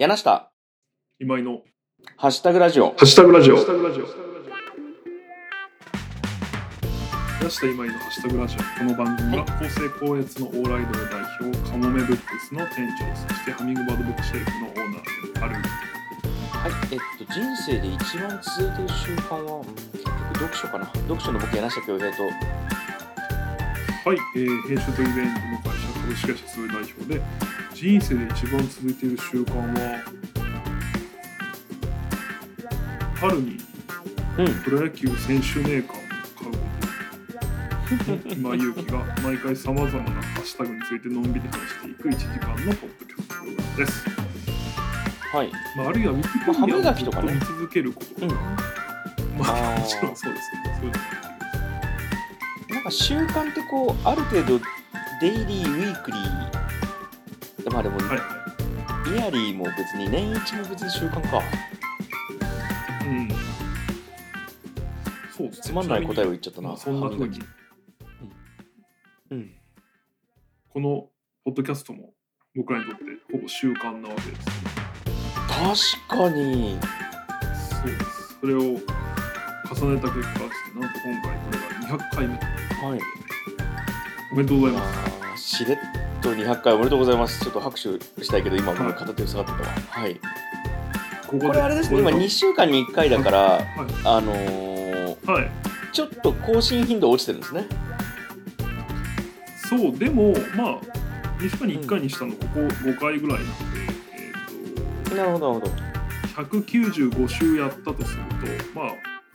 柳下、今井のハッシュタグラジオ。ハッシュタグラジオ。ハッシュタグラジオ。柳下今井のハッシュタグラジオ。この番組は、厚生高越のオーライド代表、カモメブックスの店長、そしてハミングバードブックシェルフのオーナーである。はい、えっと、人生で一番続いてる習慣は、うん、結局読書かな。読書の僕、柳下恭平と、はい、えー、編集とイベントの会社株式会社数代表で、人生で一番続いている習慣は、春にうん、プロ野球選手メーカーを買うこと。今勇気が毎回さまざまなハッシュタグについてのんびり話していく1時間のポッドキャストプログラムです。はい。まあ、あるいは歯磨きとかね見続けること。うん。まあ、もちろんそうですね。そういうのもあなんか習慣ってこう、ある程度、デイリー、ウィークリー、まあでも、るはイヤリーも別に、年一も別に習慣か。い。うん。そう。つまんない答えを言っちゃったな。まあ、そんな風に歯磨き、うん。このポッドキャストも僕らにとってほぼ習慣なわけです。確かに。そう。それを重ねた結果なんと今回これが200回目。はい。おめでとうございます。ーしれっと200回おめでとうございます。ちょっと拍手したいけど、今、はい僕片手を下がってたわ。はい。こここれあれですね、今2週間に1回だから、はい。あのー、はい。ちょっと更新頻度落ちてるんですね。そう、でも、まあ、2週間に1回にしたのここ5回ぐらいなので、えっ、なるほど、なるほど。と、195週やったとすると、まあ、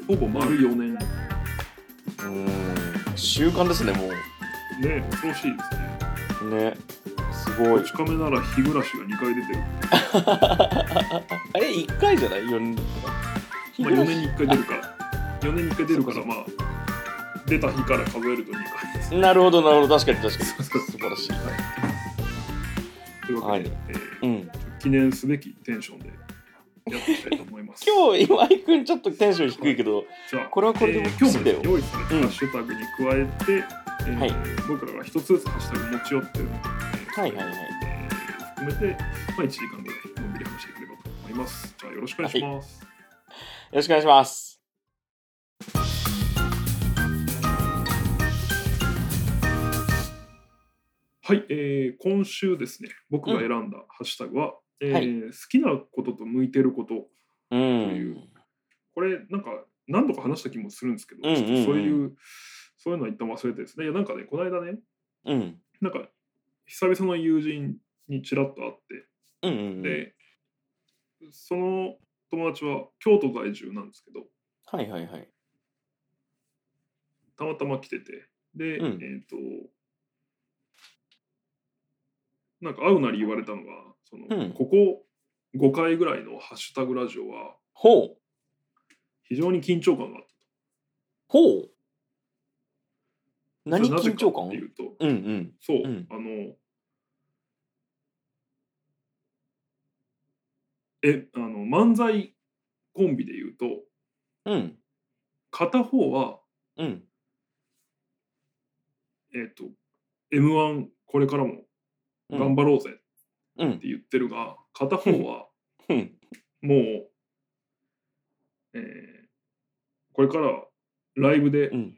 ほぼ丸4年。うーん、習慣ですね、もね、恐ろしいですね。う。ね。すごいこ。ち亀なら日暮らしが2回出てる。あれ、1回じゃない ?4 年。まあ、4年に1回出るから。4年に1回出るから、まあ、出た日から数えると2回です。なるほど、なるほど。確かに確かに。素晴らしい。というわけで、はいえーうん。記念すべきテンションでやっていきたいと思います。今日、今井くんちょっとテンション低いけど、じゃあこれはこれでもえー今日も用意されたうんハッシュタグに加えて、えーはい僕らが一つずつハッシュタグ持ち寄ってるので、えーはいはいはいえー含めて、まあ、1時間ぐらいのんびり話していければと思います。じゃあよろしくお願いします。よろしくお願いします。はい、えー今週ですね、僕が選んだハッシュタグは、えーはい好きなことと向いてること、う。というんこれなんか何度か話した気もするんですけど、うんうんうんそういう、そういうのは一旦忘れてですね、いやなんかね、この間ね、うん。なんか久々の友人にちらっと会って、うんうんうん。で、その友達は京都在住なんですけど、はいはいはい。たまたま来てて、で、うんえっ、と、なんか会うなり言われたのが、そのうんここ5回ぐらいのハッシュタグラジオはほう。非常に緊張感があったと。ほう。何緊張感？かっていうと、うんうん。そう、うんあの、え、あの、漫才コンビで言うと、うん。片方は、うん。えっ、と、M1 これからもうん頑張ろうぜっうん。て言ってるが、片方はうん。もう、えーこれからライブでうん。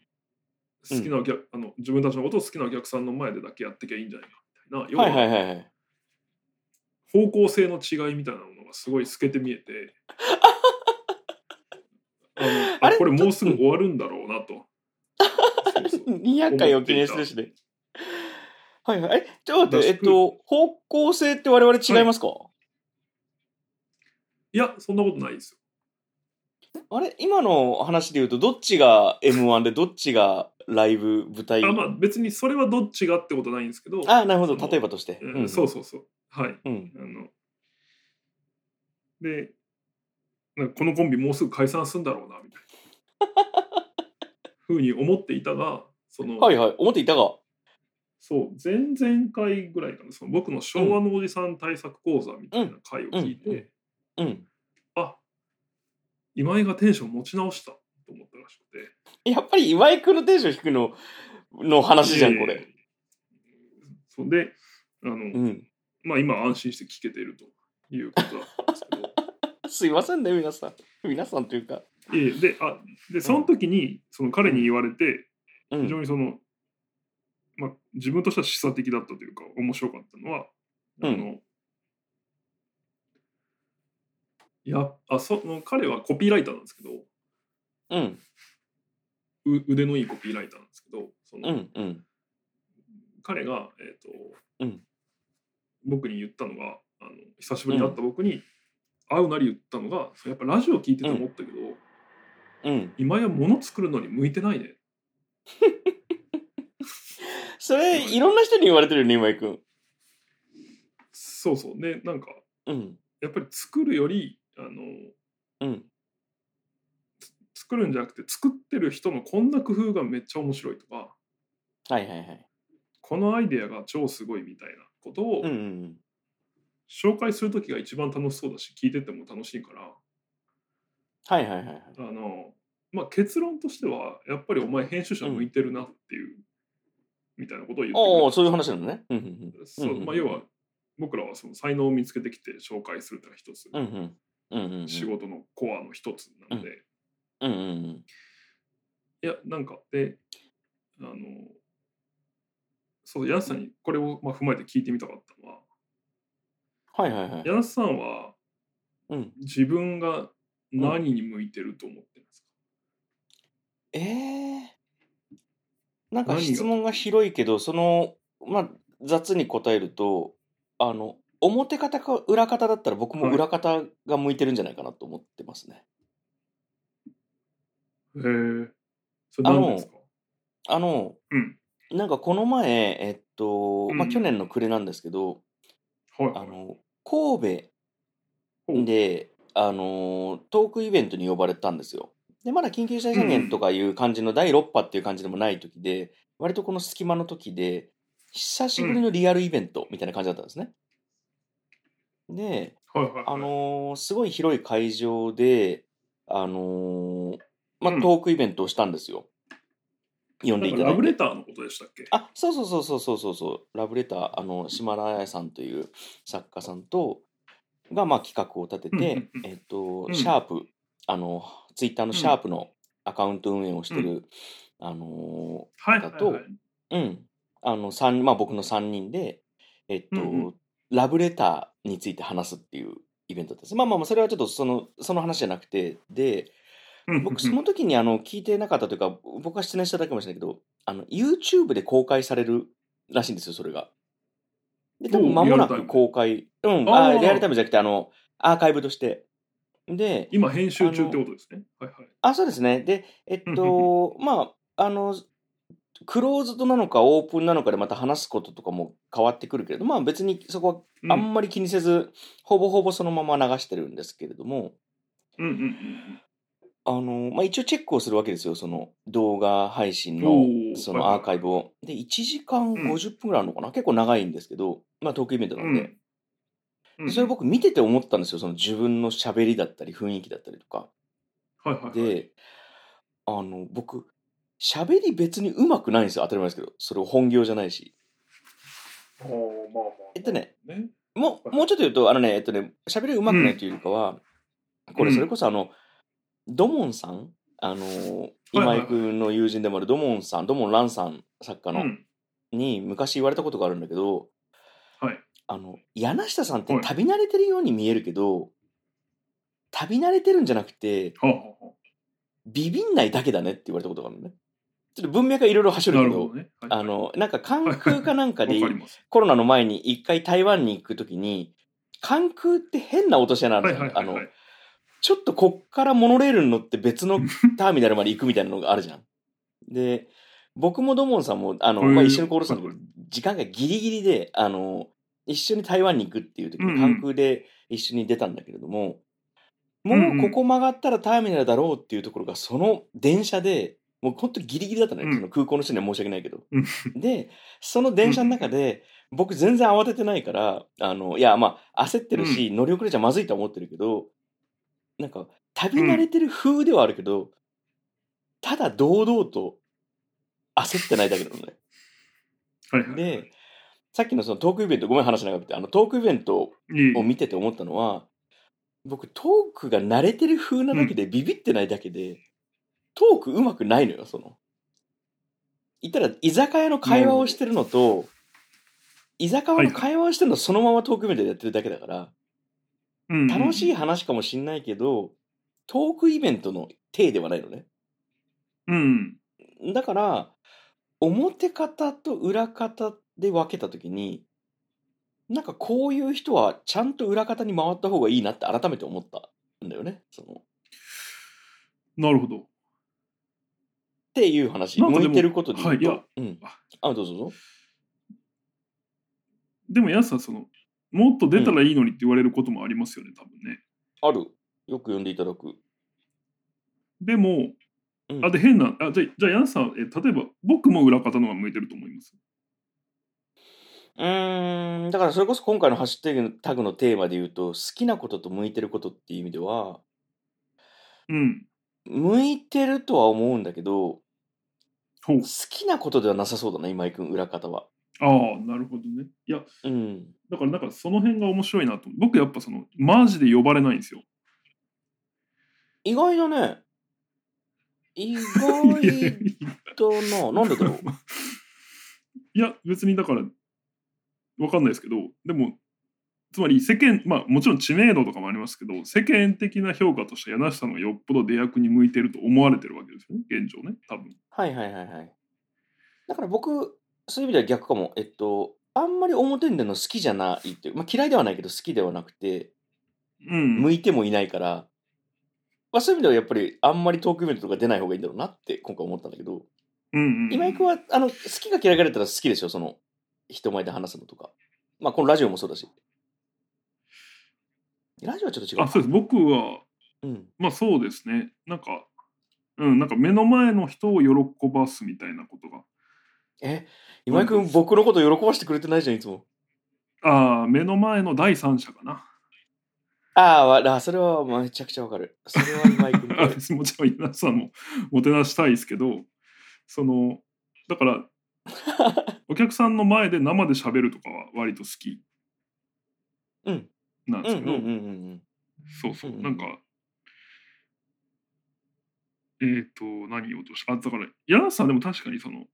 好きなお客、あの自分たちのことを好きなお客さんの前でだけやってきゃいいんじゃないかみたいな、要はいはいははいはい。方向性の違いみたいなものがすごい透けて見えて、あのあこれもうすぐ終わるんだろうなと。そうそう200回を記念するしね。はいはい。え、ちょっと待って、えっと、方向性って我々違いますか、いや、そんなことないですよ。あれ？今の話で言うと、どっちが M1 でどっちがライブ、舞台？あまあ、別にそれはどっちがってことないんですけど、あなるほど。例えばとして。うんそうそうそう。はい。うん。あのでなんかこのコンビもうすぐ解散するんだろうなみたいな ふうに思っていたがその、はいはい。思っていたが。そう前々回ぐらいかなその僕の昭和のおじさん対策講座みたいな回を聞いて、うんうん。あ今井がテンション持ち直したと思ったらしくてやっぱり岩井君のテンション低くの、の話じゃん、これ。えーそうであの、うん。まあ今安心して聞けているということだったんですけど。すいませんね、皆さん。皆さんというか。いえいえであでその時にその彼に言われてうん非常にその、まあ、自分としては示唆的だったというか面白かったのは、うんあのいやあその彼はコピーライターなんですけど。うん、う腕のいいコピーライターなんですけどその、うん、うん。彼が、えーとうん。僕に言ったのがあの久しぶりに会った僕に会うなり言ったのが、やっぱラジオ聞いてて思ったけど、うん。今や物作るのに向いてないね。それ、いろんな人に言われてるよね、今井くん。そうそう。ねなんかうん、やっぱり作るよりあのうん。作るんじゃなくて作ってる人のこんな工夫がめっちゃ面白いとかはいはいはい。このアイデアが超すごいみたいなことをうん、うん。紹介する時が一番楽しそうだし聞いてても楽しいからはいはいはいはい。あの、まあ、結論としてはやっぱりお前編集者向いてるなっていう、みたいなことを言ってそういう話なのね。うん、うん、そううんまあ、要は僕らはその才能を見つけてきて紹介するというのが一つ、うん。うん、うん。うん、うん。仕事のコアの一つなので、うん、うん、うん。いやなんかであのそうヤスさんにこれをまあ踏まえて聞いてみたかったのははいはいはい。ヤスさんはうん。自分が何に向いてると思ってるんですか、ええなんか質問が広いけど、その、まあ、雑に答えると、あの、表方か裏方だったら僕もはい。裏方が向いてるんじゃないかなと思ってますね。へえそれ何でですか？あの、うん。なんかこの前、えっと、まあ、うん去年の暮れなんですけど、はい。はいあの、神戸で、あの、トークイベントに呼ばれたんですよ。で、まだ緊急事態宣言とかいう感じの第6波っていう感じでもない時で、割とこの隙間の時で、久しぶりのリアルイベントみたいな感じだったんですね。で、はいはいはい。あのーすごい広い会場で、あのーまあ、うん。トークイベントをしたんですよ。呼んでいただラブレターのことでしたっけ？あ、そうそうそうそうそうそうそう、ラブレター、あの、島田彩さんという作家さんと、が、まあ、企画を立ててうんうんう、ん。えっとう、ん。シャープ、あの、ツイッターのシャープのアカウント運営をしてる、あのはいはいはい。ーうん、あの、三まあ、僕の3人で、えっと、うんうんラブレターについて話すっていうイベントです。まあまあまあ、それはちょっとその、その話じゃなくて、で、うん。僕その時にあの聞いてなかったというか僕が失念しただけかもしれないけどあの YouTube で公開されるらしいんですよそれが。で多分間もなく公開。うん。あリアルタイムじゃなくてあのアーカイブとして。で今編集中ってことですね。はいはい。あそうですね。でえっとまああのクローズドなのかオープンなのかでまた話すこととかも変わってくるけれどまあ別にそこはあんまり気にせず、ほぼほぼそのまま流してるんですけれども。うんうんうんあの、まあ、一応チェックをするわけですよ、その動画配信おのーそのアーカイブを。で、1時間うん50分ぐらいあるのかな、結構長いんですけど、まあトークイベントなんで。うんうんそれ僕見てて思ったんですよ、その自分の喋りだったり雰囲気だったりとか。はいはいはいで、あの、僕、喋り別に上手くないんですよ、当たり前ですけど。それ本業じゃないし。あーまあまあ。えっとねね。もう、もうちょっと言うと、あのね、えっとね、喋り上手くないというよりかは、これそれこそあの、ドモンさん？あの、はい今はい。井君の友人でもあるドモンさん、ドモンランさん作家の、うん。に昔言われたことがあるんだけど、はい。あの、柳下さんってはい。旅慣れてるように見えるけど、旅慣れてるんじゃなくて、はあはあはビビんないだけだねって言われたことがあるのね。ちょっと文脈がいろいろ走るけど、ね。はい。あの、なんか関空かなんかで コロナの前に一回台湾に行くときに、関空って変な落とし穴あるはいじゃん。あのちょっとこっからモノレールに乗って別の ターミナルまで行くみたいなのがあるじゃん。で、僕もドモンさんも、あの、まあ、一緒にコールしたんだけはど、時間がギリギリで、あの、一緒に台湾に行くっていう時に関空で一緒に出たんだけれども、もうんうん。うここ曲がったらターミナルだろうっていうところが、その電車で、もう本当にギリギリだったのよ、うん。その空港の人には申し訳ないけど。うん。で、その電車の中で、僕全然慌ててないから、あの、いや、まあ、焦ってるし、乗り遅れちゃまずいとは思ってるけど、なんか、旅慣れてる風ではあるけど、ただ堂々と焦ってないだけなのね。はいはいはい。で、さっきのそのトークイベント、ごめん話長くて、あのトークイベントを見てて思ったのは、僕トークが慣れてる風なだけで、ビビってないだけで、トークうまくないのよ、その。言ったら、居酒屋の会話をしてるのと、居酒屋の会話をしてるのそのままトークイベントでやってるだけだから、うん楽しい話かもしんないけど、トークイベントの体ではないのね。うん。だから、表方と裏方で分けたときに、なんかこういう人はちゃんと裏方に回った方がいいなって改めて思ったんだよね。そのっなるほど。ていう話。なんかでも向いてることで言うと。はいいやうん。あ、どうぞどうぞ。でも、やすさん、その、もっと出たらいいのにって言われることもありますよね、多分ね。ある。よく呼んでいただく。でも、うんあ、で、変な、あじゃあ、じゃあ、やすさん、え例えば、僕も裏方の方が向いてると思います？うーん、だからそれこそ今回のハッシュタグタグのテーマで言うと、好きなことと向いてることっていう意味では、うん。向いてるとは思うんだけど、好。きなことではなさそうだな、今井君、裏方は。ああ、なるほどね。いや、うん。だから、なんかその辺が面白いなと。僕、やっぱその、マジで呼ばれないんですよ。意外だね。意外だな。なんでだろう？いや、別にだから、わかんないですけど、でも、つまり世間、まあもちろん知名度とかもありますけど、世間的な評価として柳下さんがよっぽど出役に向いてると思われてるわけですよね、現状ね、多分。はいはいはいはい。だから僕、そういう意味では逆かも。えっと、あんまり表に出るの好きじゃないっていう、まあ嫌いではないけど好きではなくて、うん。向いてもいないから、まあそういう意味ではやっぱりあんまりトークイベントとか出ない方がいいんだろうなって今回思ったんだけど、うんうん、今井君はあの好きが嫌いが出たら好きでしょ、その人前で話すのとか。まあこのラジオもそうだし。ラジオはちょっと違うか。あ、そうです。僕は、うん。まあそうですね。なんか、うん、なんか目の前の人を喜ばすみたいなことが。え、今井君僕のこと喜ばしてくれてないじゃん、いつも。ああ、目の前の第三者かな。ああそれはめちゃくちゃわかる。それは今井君 もちろん皆さんももてなしたいですけど、その、だから、お客さんの前で生で喋るとかは割と好きうん。なんですけど。そうそう、うんうんなんか、えっ、と、何言おうとした？あ、だから、柳瀬さんでも確かにその、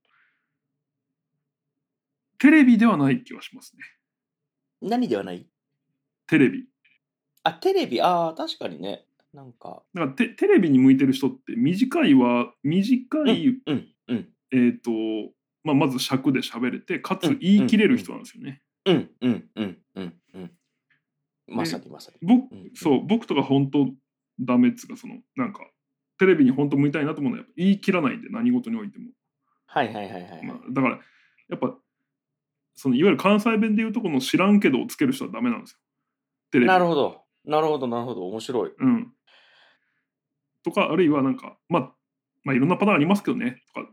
テレビではない気はしますね。何ではない？テレビ。あ、テレビ、ああ、確かにね。なんか、だからテテレビに向いてる人って短いは、短い、うん、うん、えっ、と、まあ、まず尺で喋れて、かつうん言い切れる人なんですよね。うん、うん、うん。まさにまさに。僕うんそう僕とか本当ダメっつうかそのなんかテレビに本当向いたいなと思うのは言い切らないんで何事においても、はいはいはいはい。まあ、だからやっぱそのいわゆる関西弁でいうとこの知らんけどをつける人はダメなんですよテレビなるほど。なるほど、なるほど。面白い。うんとかあるいはなんかまあまあいろんなパターンありますけどねとか、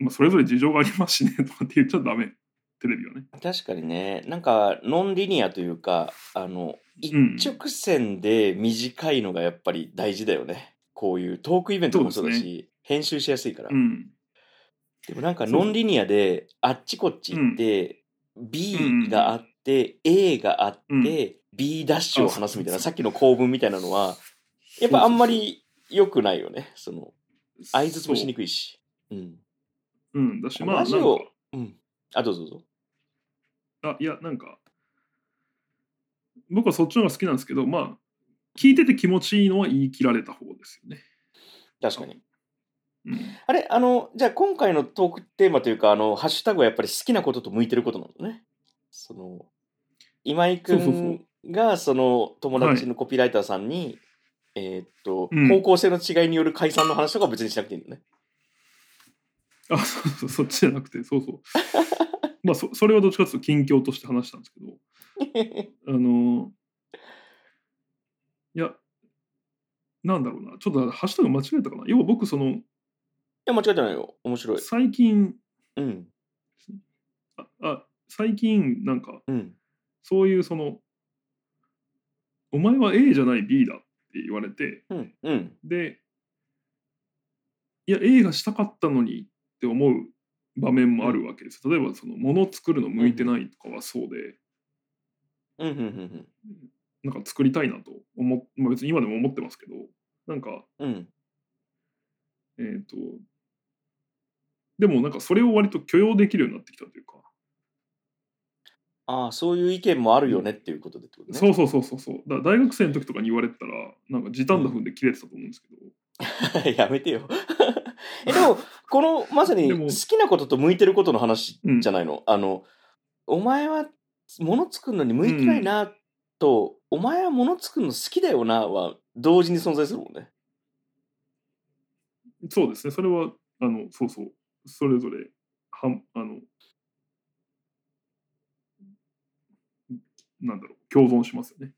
まあ、それぞれ事情がありますしねとかって言っちゃダメテレビはね確かにね、なんか、ノンリニアというか、あの、一うん直線で短いのがやっぱり大事だよね。こういうトークイベントもそうだし、編集しやすいから。うんでもなんかノンリニアであっちこっち行って、うんう B んがあって、A があって、うん B ダッシュを話すみたいな、さっきの構文みたいなのは、やっぱあんまり良くないよね。その、相づつもしにくいし。うん。うんだしまあラジオうん。あ、どうぞどうぞ。あいやなんか僕はそっちの方が好きなんですけどまあ聞いてて気持ちいいのは言い切られた方ですよね。確かに。うん、あれ、あの、じゃあ今回のトークテーマというか、あの、ハッシュタグはやっぱり好きなことと向いてることなのね。その、今井くそうそうそんが、その、友達のコピーライターさんに、えーっと、うん方向性の違いによる解散の話とかは別にしなくていいんだよね。あそうそうそっちじゃなくてそうそう。まあそそれはどっちかというと近況として話したんですけど あのいやなんだろうなちょっとハッシュタグ間違えたかな？要は僕そのいや、間違えてないよ。面白い。最近うん。ああ最近なんかうん。そういうそのお前は A じゃない B だって言われてうん。うん。で、いや、映画したかったのにって思う場面もあるわけです。例えばその物を作るの向いてないとかはそうで、うん。うん。うん。なんか作りたいなと思っ、まあ、別に今でも思ってますけど。なんかうん。うん。えっ、とでもなんかそれを割と許容できるようになってきたというか、ああ、そういう意見もあるよねっていうことでってことね。そうそうそうそうそう。だ大学生の時とかに言われてたらなんか時短だ踏んで切れてたと思うんですけど、やめてよ。え、でも、この、まさに好きなことと向いてることの話うんじゃないの？あの、お前は物作るのに向いてないなと、お前は物作るの好きだよなは同時に存在するもんね。そうですね。それはあのそうそう。それぞれはんあのなんだろう。共存しますよね。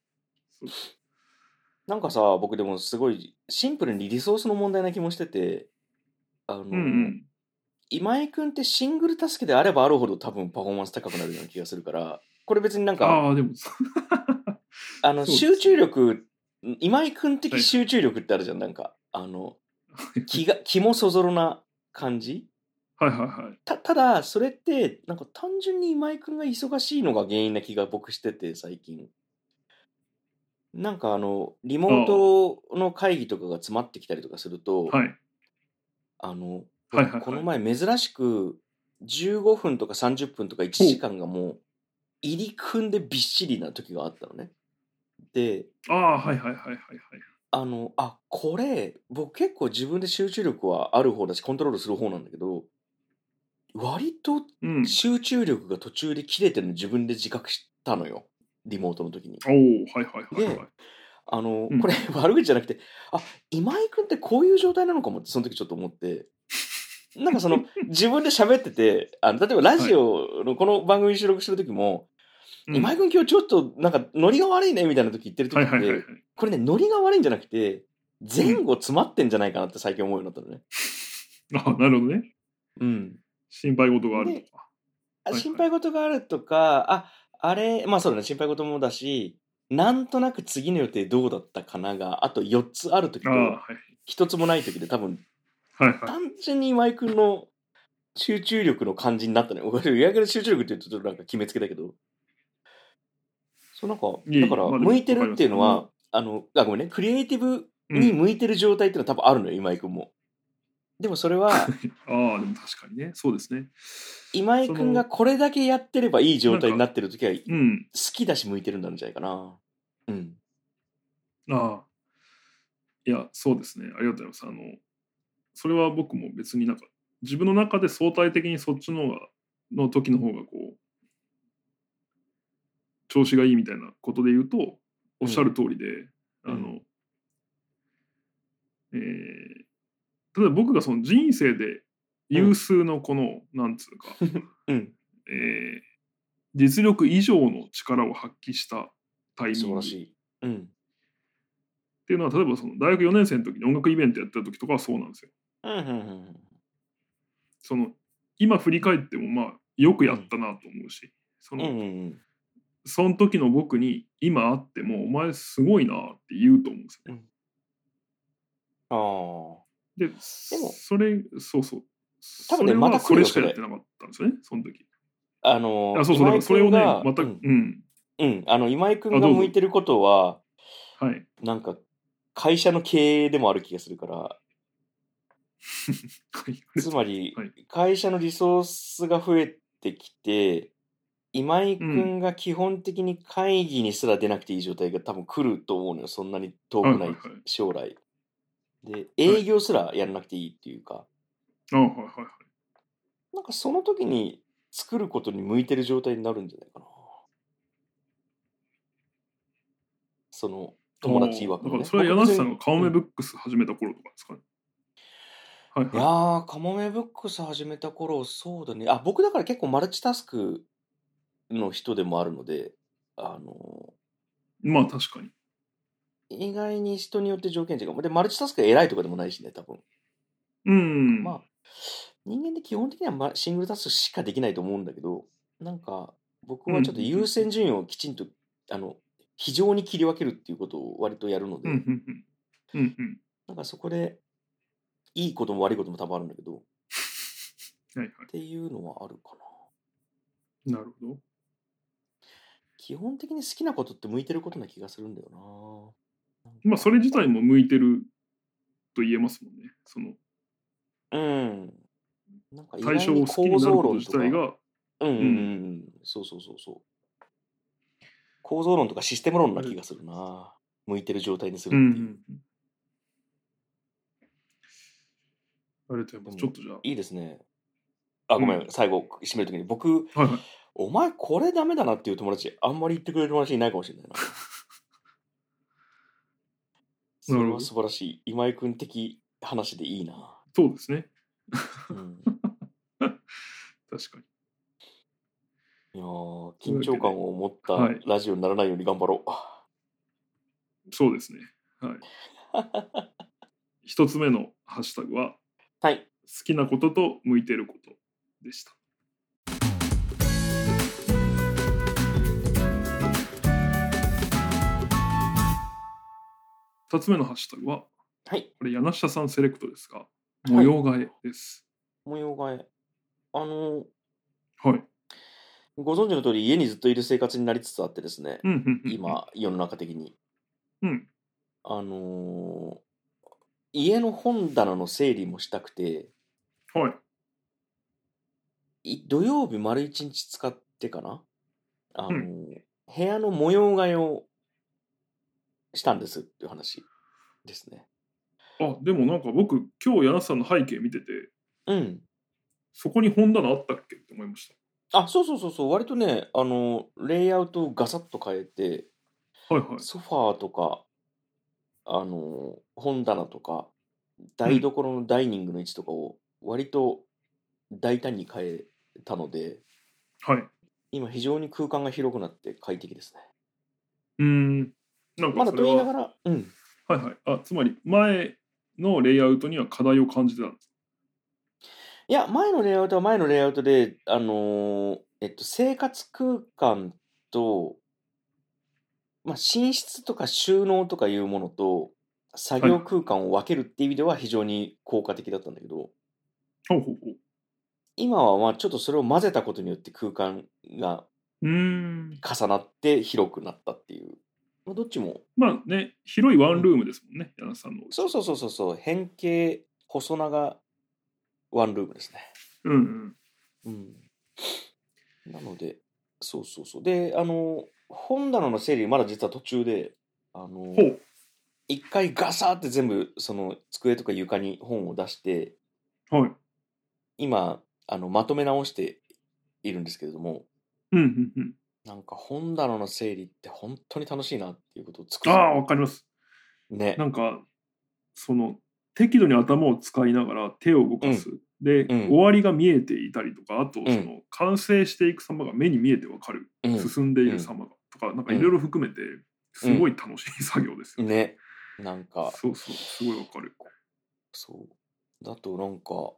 なんかさ、僕でもすごいシンプルにリソースの問題な気もしてて、あの、うんうん。今井くんってシングルタスクであればあるほど多分パフォーマンス高くなるような気がするから、これ別になんか、ああでも。あの、集中力、今井くん的はい。集中力ってあるじゃん、なんか、あの、気が、気もそぞろな感じ。はいはいはい。た、ただ、それって、なんか単純に今井くんが忙しいのが原因な気が僕してて、最近。なんかあの、リモートの会議とかが詰まってきたりとかすると、はい。あの、はいはいはいこの前珍しく15分とか30分とか1時間がもう入り組んでびっしりな時があったのね。で、ああ、はいはいはいはいはい。あの、あ、これ、僕結構自分で集中力はある方だし、コントロールする方なんだけど、割とうん。集中力が途中で切れてるの自分で自覚したのよ。リモートの時に。おおはいはいはいはい。あの、うんこれ 悪口じゃなくて、あ、今井くんってこういう状態なのかもってその時ちょっと思って、なんかその、自分で喋ってて、あの、例えばラジオのこの番組収録してる時も、うん今井くん今日ちょっとなんかノリが悪いねみたいな時言ってる時って、はいはいはいはい。これね、ノリが悪いんじゃなくて、前後詰まってんじゃないかなって最近思うようになったのね。あなるほどね。うん。心配事があるとか。心配事があるとか、あ、あれ、まあそうだね、心配事もだし、なんとなく次の予定どうだったかなが、あと4つある時とああ、はい。1つもない時で多分、はいはい。単純に今井君の集中力の感じになったね。俺、やけど集中力って言うとちょっとなんか決めつけだけど。そうなんか、だから、向いてるっていうのわは、あの、あ、ごめんね、クリエイティブに向いてる状態っていうのは多分あるのよ、今井君も。でもそれは、ああ、でも確かにね。そうですね。今井君がこれだけやってればいい状態になってる時は、好うん。きだし向いてるんなんじゃないかな。うん。ああ。いや、そうですね。ありがとうございます。あの、それは僕も別になんか、自分の中で相対的にそっちの方が、の時の方がこう、調子がいいみたいなことで言うと、おっしゃる通りで、うんあの、えー例えば僕がその人生で有数のこの、なんつうか、うん。えー実力以上の力を発揮したタイミング。うん。ていうのは例えばその大学4年生の時に音楽イベントやってた時とかはそうなんですよ。うん、うん、うん。その今振り返ってもまあよくやったなと思うし、そのうん、うん、うん。その時の僕に今会ってもお前すごいなって言うと思うんですよ。ああ。で、もそれ、そうそう。多分ねそれはまた来るよそれしかやってなかったんですよね、その時。あのあそうそう、だからそれをね、また、ううん。ん、うん、あの今井君が向いてることははい。なんか会社の経営でもある気がするから。つまりはい。会社のリソースが増えてきて今井君が基本的に会議にすら出なくていい状態が多分来ると思うのよ。そんなに遠くない。将来で営業すらやらなくていいっていうかあはいはいはい。なんかその時に作ることに向いてる状態になるんじゃないかなその友達曰くのねだからそれは柳瀬さんがカモメブックス始めた頃とかですかね。はいいやはー、カモメブックス始めた頃、そうだね。あ、僕だから結構マルチタスクの人でもあるので、あのい。まあ確かに。意外に人によって条件違う。で、マルチタスクが偉いとかでもないしね、多分。うん。まあ、人間で基本的にはまシングルタスクしかできないと思うんだけど、なんか、僕はちょっと優先順位をきちんと、あの、非常に切り分けるっていうことを割とやるので、うんうんうん。うんうん。なんかそこで、いいことも悪いことも多分あるんだけど、はいはっていうのはあるかい。な。なるほど。基本的に好きなことって向いてることな気がするんだよな。まあ、それ自体も向いてると言えますもんね。そのうん。なんか意対象を好きになること自体が、うんうんうんうん。そうそうそうそう。構造論とかシステム論な気がするな。向いてる状態にするっていう。んうんありがとうございます。ちょっとじゃいいですね。あ、ごめん、うん最後、締めるときに、僕、あ。はいはい。お前これダメだなっていう友達、あんまり言ってくれる友達いないかもしれないな。それは素晴らしい。今井君的話でいいな。そうですね。うん、確かに。いやー緊張感を持ったはいラジオにならないように頑張ろう。そうですね。はい。一つ目のハッシュタグは、はい。好きなことと向いてることでした。二つ目のハッシュタグは、はい。これ柳下さんセレクトですが、模様替えです。模様替え。あのーはい。ご存知の通り、家にずっといる生活になりつつあってですね、うんうんうん、今、世の中的に。うん。あのー家の本棚の整理もしたくて、はい。い土曜日丸一日使ってかな？あのー、う部屋の模様替えをしたんですっていう話ですね。あ、でもなんか僕、今日柳下さんの背景見てて、うん。そこに本棚あったっけって思いました。あ、そうそうそうそう、割とね、あの、レイアウトをガサッと変えて、はいはい。ソファーとか、あの、本棚とか、台所のダイニングの位置とかを割と大胆に変えたので、はい。今非常に空間が広くなって快適ですね。うーん。なんまだかそれは、と言いながら、うん。はいはい。あ、つまり前のレイアウトには課題を感じてたんです。いや、前のレイアウトは前のレイアウトで、あのーえっと、生活空間と、まあ、寝室とか収納とかいうものと、作業空間を分けるっていう意味では非常に効果的だったんだけど、ほうほうほう。今はまあちょっとそれを混ぜたことによって空間がうーん。重なって広くなったっていう。まあ、どっちも、まあね、広いワンルームですもんね、柳下さんの。そうそうそうそうそう、変形、細長ワンルームですね。うんうん。うん。なので、そうそうそう。で、あの、本棚の整理まだ実は途中で、あの。一回ガサーって全部、その机とか床に本を出して、はい。今、あの、まとめ直しているんですけれども、うんうんうん。なんか本棚の整理って本当に楽しいなっていうことをつくああ、わかります。ね。なんか、その、適度に頭を使いながら手を動かす。で、うん終わりが見えていたりとか、あと、んその、完成していく様が目に見えてわかる。うん進んでいる様が。とか、なんかいろいろ含めて、すごい楽しい作業ですよね。ね。なんか、そうそう、すごいわかる。そう。だとなんか、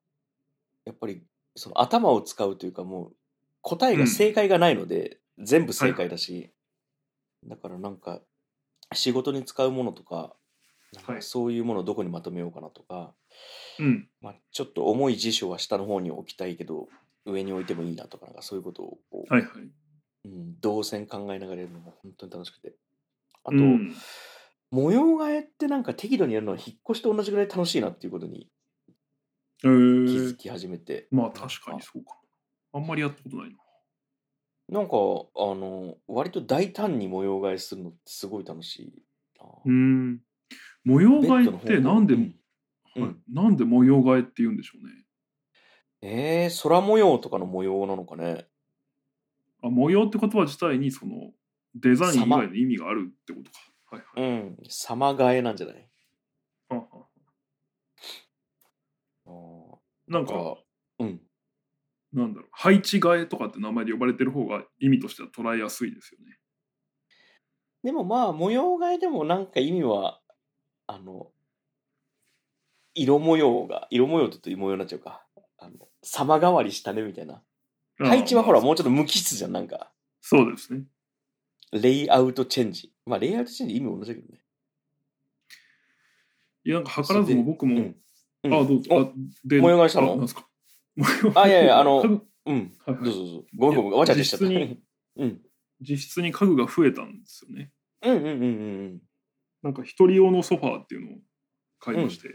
やっぱり、その頭を使うというかもう、答えが正解がないので、全部正解だし、だからなんか、仕事に使うものとか、なんかはいそういうものをどこにまとめようかなとか、うん。まあ、ちょっと重い辞書は下の方に置きたいけど、上に置いてもいいなとか、なんかそういうことをはいはい。うん、動線考えながらやるのが本当に楽しくて。あと、うん、模様替えってなんか適度にやるのは引っ越しと同じぐらい楽しいなっていうことにえー気づ、き始めて。まあ確かにそうかも。あんまりやったことないな。なんか、あの、割と大胆に模様替えするのってすごい楽しいな。うん。模様替えってなんで、うんなんで模様替えって言うんでしょうね。えー、空模様とかの模様なのかね。あ模様って言葉自体にそのデザイン以外の意味があるってことか。はいはい。うん、様替えなんじゃない？あーなんか、うん。なんだろう、配置替えとかって名前で呼ばれてる方が意味としては捉えやすいですよね。でもまあ、模様替えでもなんか意味は、あの、色模様が、色模様というと模様になっちゃうか。あの、様変わりしたねみたいな。配置はほら、もうちょっと無機質じゃん、なんか。そうですね。レイアウトチェンジ。まあ、レイアウトチェンジ意味同じだけどね。いや、なんか図らずも僕も、うんうんあ、どうぞ。模様替えしたの？あなんですか？あいやいや あのうん。はいはいどうぞどうぞ。ごめんごめん、わちゃわちゃしちゃった。実質に うん。実質に家具が増えたんですよね。うんうんうんうんなんか一人用のソファーっていうのを買いまして、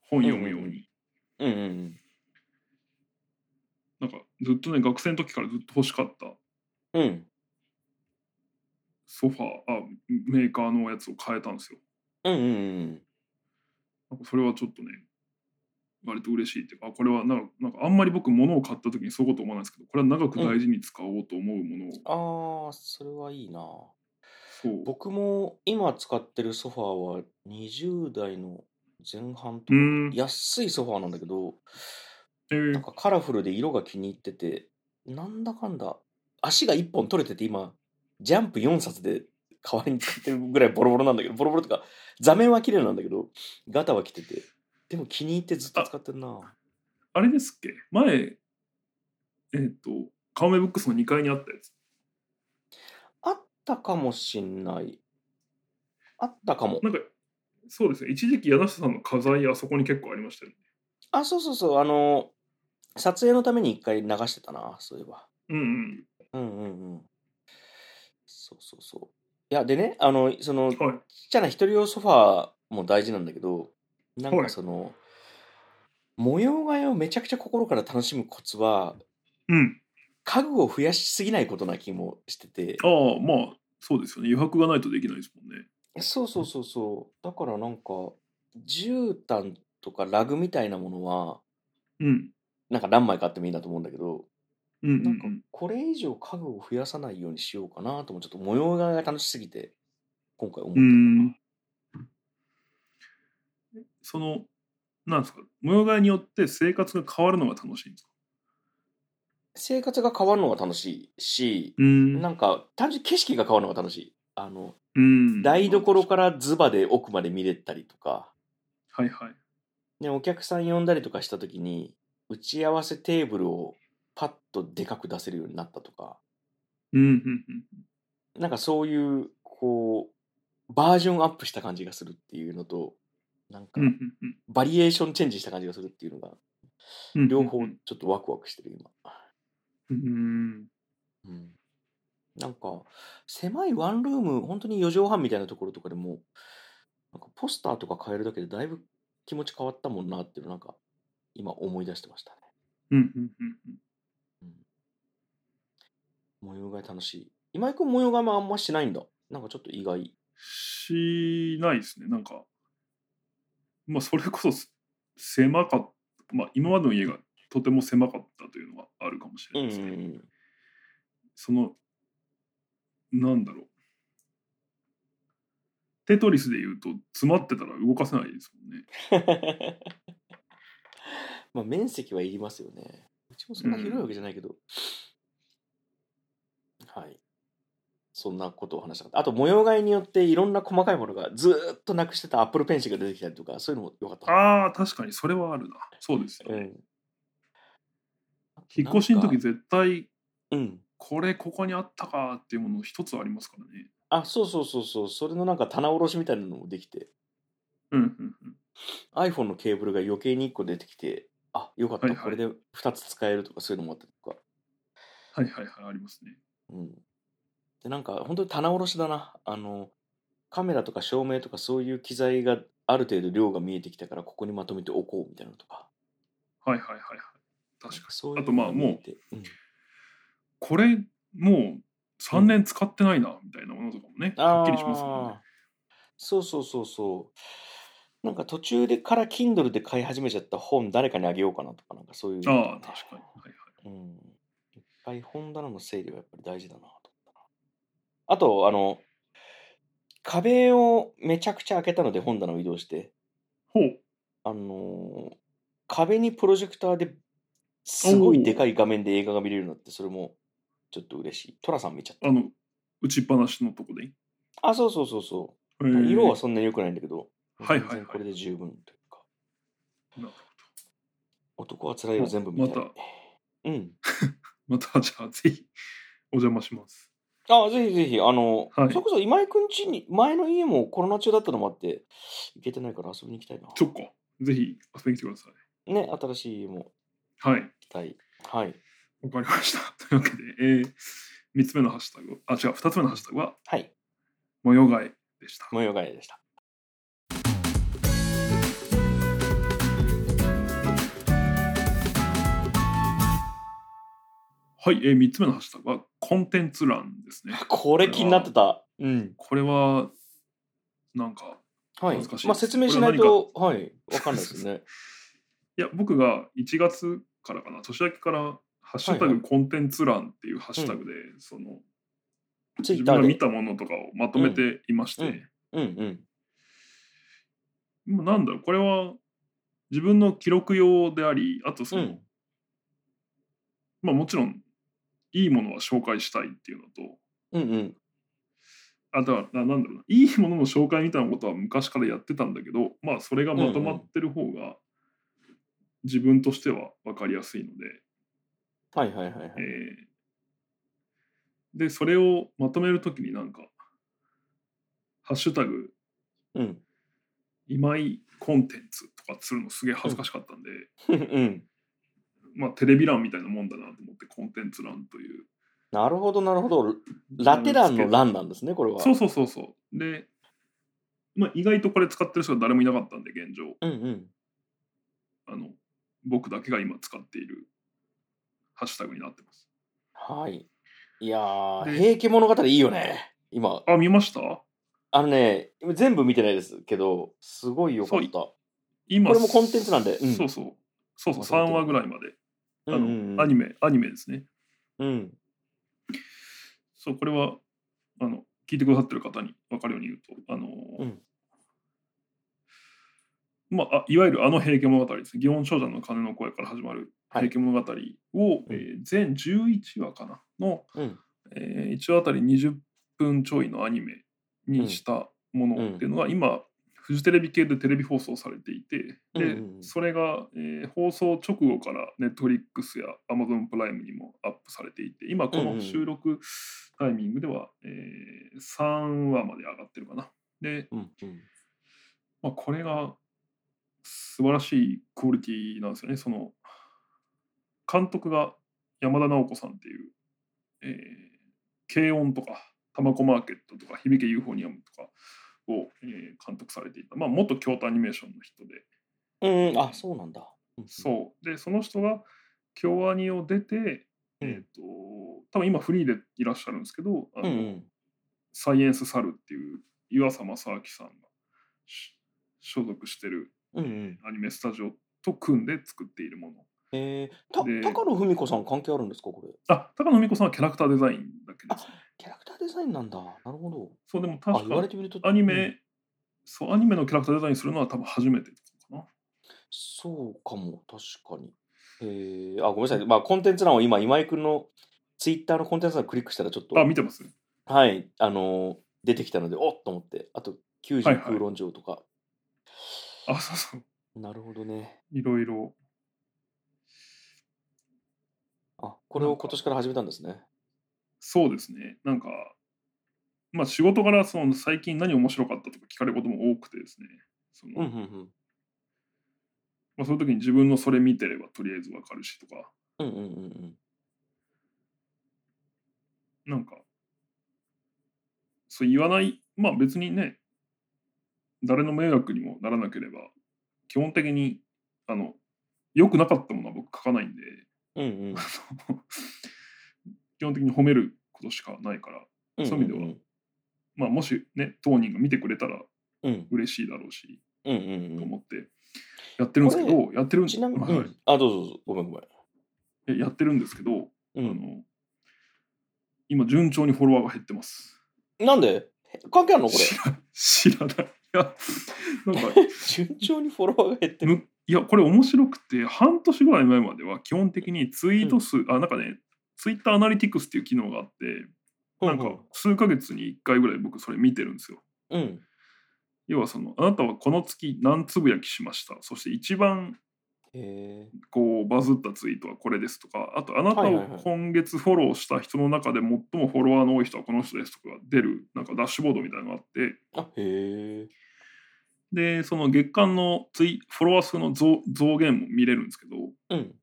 本読むように。うん。うんうんうん。なんかずっとね、学生の時からずっと欲しかったうん。ソファー、あ、メーカーのやつを買えたんですよ。うんうんうん。なんかそれはちょっとね、割と嬉しいっていうか、あこれはなんかなんかあんまり僕物を買った時にそういうこと思わないんですけど、これは長く大事に使おうと思うものを、ああ、それはいいな。そう。僕も今使ってるソファーは20代の前半とか、うん安いソファーなんだけど、えーなんかカラフルで色が気に入ってて、なんだかんだ、足が1本取れてて今、ジャンプ4冊で代わりに使ってるぐらいボロボロなんだけど、ボロボロとか、座面は綺麗なんだけど、ガタは来てて、でも気に入ってずっと使ってるな。あれですっけ？前、えっ、と、カオメブックスの2階にあったやつ。あったかもしんない。あったかも。なんか、そうですね、一時期柳下さんの画材あそこに結構ありましたよね。あ、そうそうそう、あの、撮影のために一回流してたな、そういえば。うんうん。うんうんうん。そうそうそう。いや、でね、あの、その、ちっはい。ちゃな一人用ソファーも大事なんだけど、なんはいかその、模様替えをめちゃくちゃ心から楽しむコツは、うん。家具を増やしすぎないことな気もしてて、ああ、まあ、そうですよね。余白がないとできないですもんね。そうそうそうそう。だからなんか、絨毯とかラグみたいなものは、うん。なんか何枚買ってもいいなと思うんだけど、うんうんなんかうん。これ以上家具を増やさないようにしようかなともちょっと模様替えが楽しすぎて、今回思ったうな。んその、なんですか、模様替えによって生活が変わるのが楽しいんですか？生活が変わるのが楽しいし、うん。なんか単純に景色が変わるのが楽しい。あの、うん。台所からズバで奥まで見れたりとか、はいはい。でお客さん呼んだりとかした時に、打ち合わせテーブルをパッとでかく出せるようになったとか、うんうんうん。なんかそういう、こう、バージョンアップした感じがするっていうのと、なんかバリエーションチェンジした感じがするっていうのが、うん両方ちょっとワクワクしてる今。うんうんなんか、狭いワンルーム、本当に4畳半みたいなところとかでも、なんかポスターとか変えるだけでだいぶ気持ち変わったもんなっていうのなんか、今思い出してましたね。うんうんうんうんうん、模様替え楽しい。今井くん模様替えもあんましないんだ。なんかちょっと意外。しないですね。なんか、まあ、それこそす狭かった、まあ、今までの家がとても狭かったというのがあるかもしれうなんいですね。うんその、なんだろう。テトリスで言うと、詰まってたら動かせないですもんね。まあ面積はいりますよね。うちもそんな広いわけじゃないけど。はい。そんなことを話したかった。あと模様替えによっていろんな細かいものがずーっとなくしてたアップルペンシルが出てきたりとか、そういうのもよかった。ああ、確かにそれはあるな。そうですよね。うん。引っ越しの時絶対、うん。これここにあったかっていうもの一つありますからね。あ、そうそうそうそう。それのなんか棚卸しみたいなのもできて、うんうんうん。iPhone のケーブルが余計に1個出てきて、あ、よかった、はいはいこれで2つ使えるとかそういうのもあったりとか。はいはいはい、ありますね。うん。で、なんか本当に棚卸しだな。あの、カメラとか照明とかそういう機材がある程度量が見えてきたから、ここにまとめておこうみたいなのとか。はいはいはいはい。確かに。そういうあとまあもう、てうん、これもう3年使ってないな、みたいなものとかもね、はっきりしますもんね。そうそうそうそう。なんか途中でから Kindle で買い始めちゃった本誰かにあげようかなとか、なんかそういうああ、ね確かに。はいはい。うん。いっぱい本棚の整理はやっぱり大事だな。あと、あの、壁をめちゃくちゃ開けたので本棚を移動して、ほう。あのー壁にプロジェクターですごいでかい画面で映画が見れるようになって、それもちょっと嬉しい。トラさん見ちゃった。あの、打ちっぱなしのとこで？あ、そうそうそうそう。へー色はそんなに良くないんだけど、はいはいはい全然これで十分というか。なる男は辛いを全部見たい。またうん。また、じゃあ、ぜひ、お邪魔します。あ、ぜひぜひ、あの、はいそれこそ今井くん家に、前の家もコロナ中だったのもあって、行けてないから遊びに行きたいな。そっか。ぜひ、遊びに来てください。ね、新しい家も。はい。期待。はい。わかりました。というわけで、えー、3つ目のハッシュタグ、あ、違う、2つ目のハッシュタグは、はい。模様替えでした。模様替えでした。はい、えー、3つ目のハッシュタグは、コンテンツ欄ですね。これ気になってた。うん。これは、なんか、はい難しいです。まあ説明しないと、はい。わかんないですよね。いや、僕が1月からかな、年明けから、ハッシュタはいはグコンテンツ欄っていうハッシュタグで、その、ツイッターで。自分が見たものとかをまとめていまして、うんうん。もうなんだろう、これは自分の記録用であり、あとその、うんまあもちろん、いいものは紹介したいっていうのと、うんうん。あとはななんだろうな、いいものの紹介みたいなことは昔からやってたんだけど、まあそれがまとまってる方が自分としては分かりやすいので、はいはいはいはい。えーで、それをまとめるときになんか、ハッシュタグ、うん。今井コンテンツとかするのすげえ恥ずかしかったんで、うん。まあテレビ欄みたいなもんだなと思って、コンテンツ欄という。なるほどなるほど。ラテ欄の欄なんですね、これは。そうそうそうそう。で、まあ意外とこれ使ってる人が誰もいなかったんで、現状。うんうん。あの、僕だけが今使っているハッシュタグになってます。はい。いやー、で平家物語いいよね。今。あ、見ました？あのね、全部見てないですけど、すごいよかった。こ今、れもコンテンツなんで。うん、そうそう。そうそう、3まとめてる話ぐらいまで。あの、うんうんうんアニメ、アニメですね。うん。そう、これは、あの、聞いてくださってる方に分かるように言うと、あの、うんまあ、あいわゆるあの平家物語ですね。祇園少女の鐘の声から始まるはい平家物語を、えー全11話かな？の、うん。え1話あたり20分ちょいのアニメにしたものっていうのが、今、フジテレビ系でテレビ放送されていて、で、それが、えー放送直後からネットフリックスやアマゾンプライムにもアップされていて、今この収録タイミングでは、えー3話まで上がってるかな。で、うん。うん。まあ、これが素晴らしいクオリティなんですよね。その監督が山田直子さんっていう、えー、軽音とか、タマコマーケットとか、響けユーフォニアムとかを、えー監督されていた、まあ、元京都アニメーションの人で、うん、あ、そうなんだ。うんそう。で、その人が京アニを出て、うんえっ、と、多分今フリーでいらっしゃるんですけど、あのうんうん。サイエンスサルっていう湯浅正明さんがし所属してるうんうん。アニメスタジオと組んで作っているもの。えー、高野文子さん関係あるんですか、これ？あ、高野美子さんはキャラクターデザインだけですね。キャラクターデザインなんだ。なるほど。そう、でもあ、確か言われてみると。アニメ、うんそう、アニメのキャラクターデザインするのは多分初めてかな。そうかも、確かに。えー、あ、ごめんなさい。まあ、コンテンツ欄を今、今井くんのツイッターのコンテンツ欄をクリックしたら、ちょっと、あ、見てますはい、あのー出てきたので、おっと思って、あと、はい90はい空論上とか、あ、そうそう。なるほどね。いろいろ。あ、これを今年から始めたんですね。そうですね。なんか、まあ仕事からその最近何面白かったとか聞かれることも多くてですね。そのうん、うん、うん。まあ、そういう時に自分のそれ見てればとりあえずわかるしとか、うん、うん、うんうん。なんか、そう言わない、まあ別にね、誰の迷惑にもならなければ、基本的に、あの、良くなかったものは僕書かないんで、うん、うん。基本的に褒めることしかないから、うんそういう意味ではまあもしね、当人が見てくれたらうん、嬉しいだろうし、うん、うん、うん。と思ってやってるんですけど、やってるんちなみに、はいうんあ、どうぞどうぞ、ごめんごめん。えやってるんですけど、うあん、の今順調にフォロワーが減ってます。なんで？関係あるのこれ？知ら知らない。いや、なんか、順調にフォロワーが減ってる。むいや、これ面白くて、半年ぐらい前までは基本的にツイート数、あ、なんかね、ツイッターアナリティクスっていう機能があって、なんか数ヶ月に1回ぐらい僕それ見てるんですよ。うん。要はその、あなたはこの月何つぶやきしました。そして一番。こうバズったツイートはこれですとか、あとあなたを今月フォローした人の中で最もフォロワーの多い人はこの人ですとかが出るなんかダッシュボードみたいなのがあって、あ、へえ。で、その月間のツイフォロワー数の増増減も見れるんですけど、うん。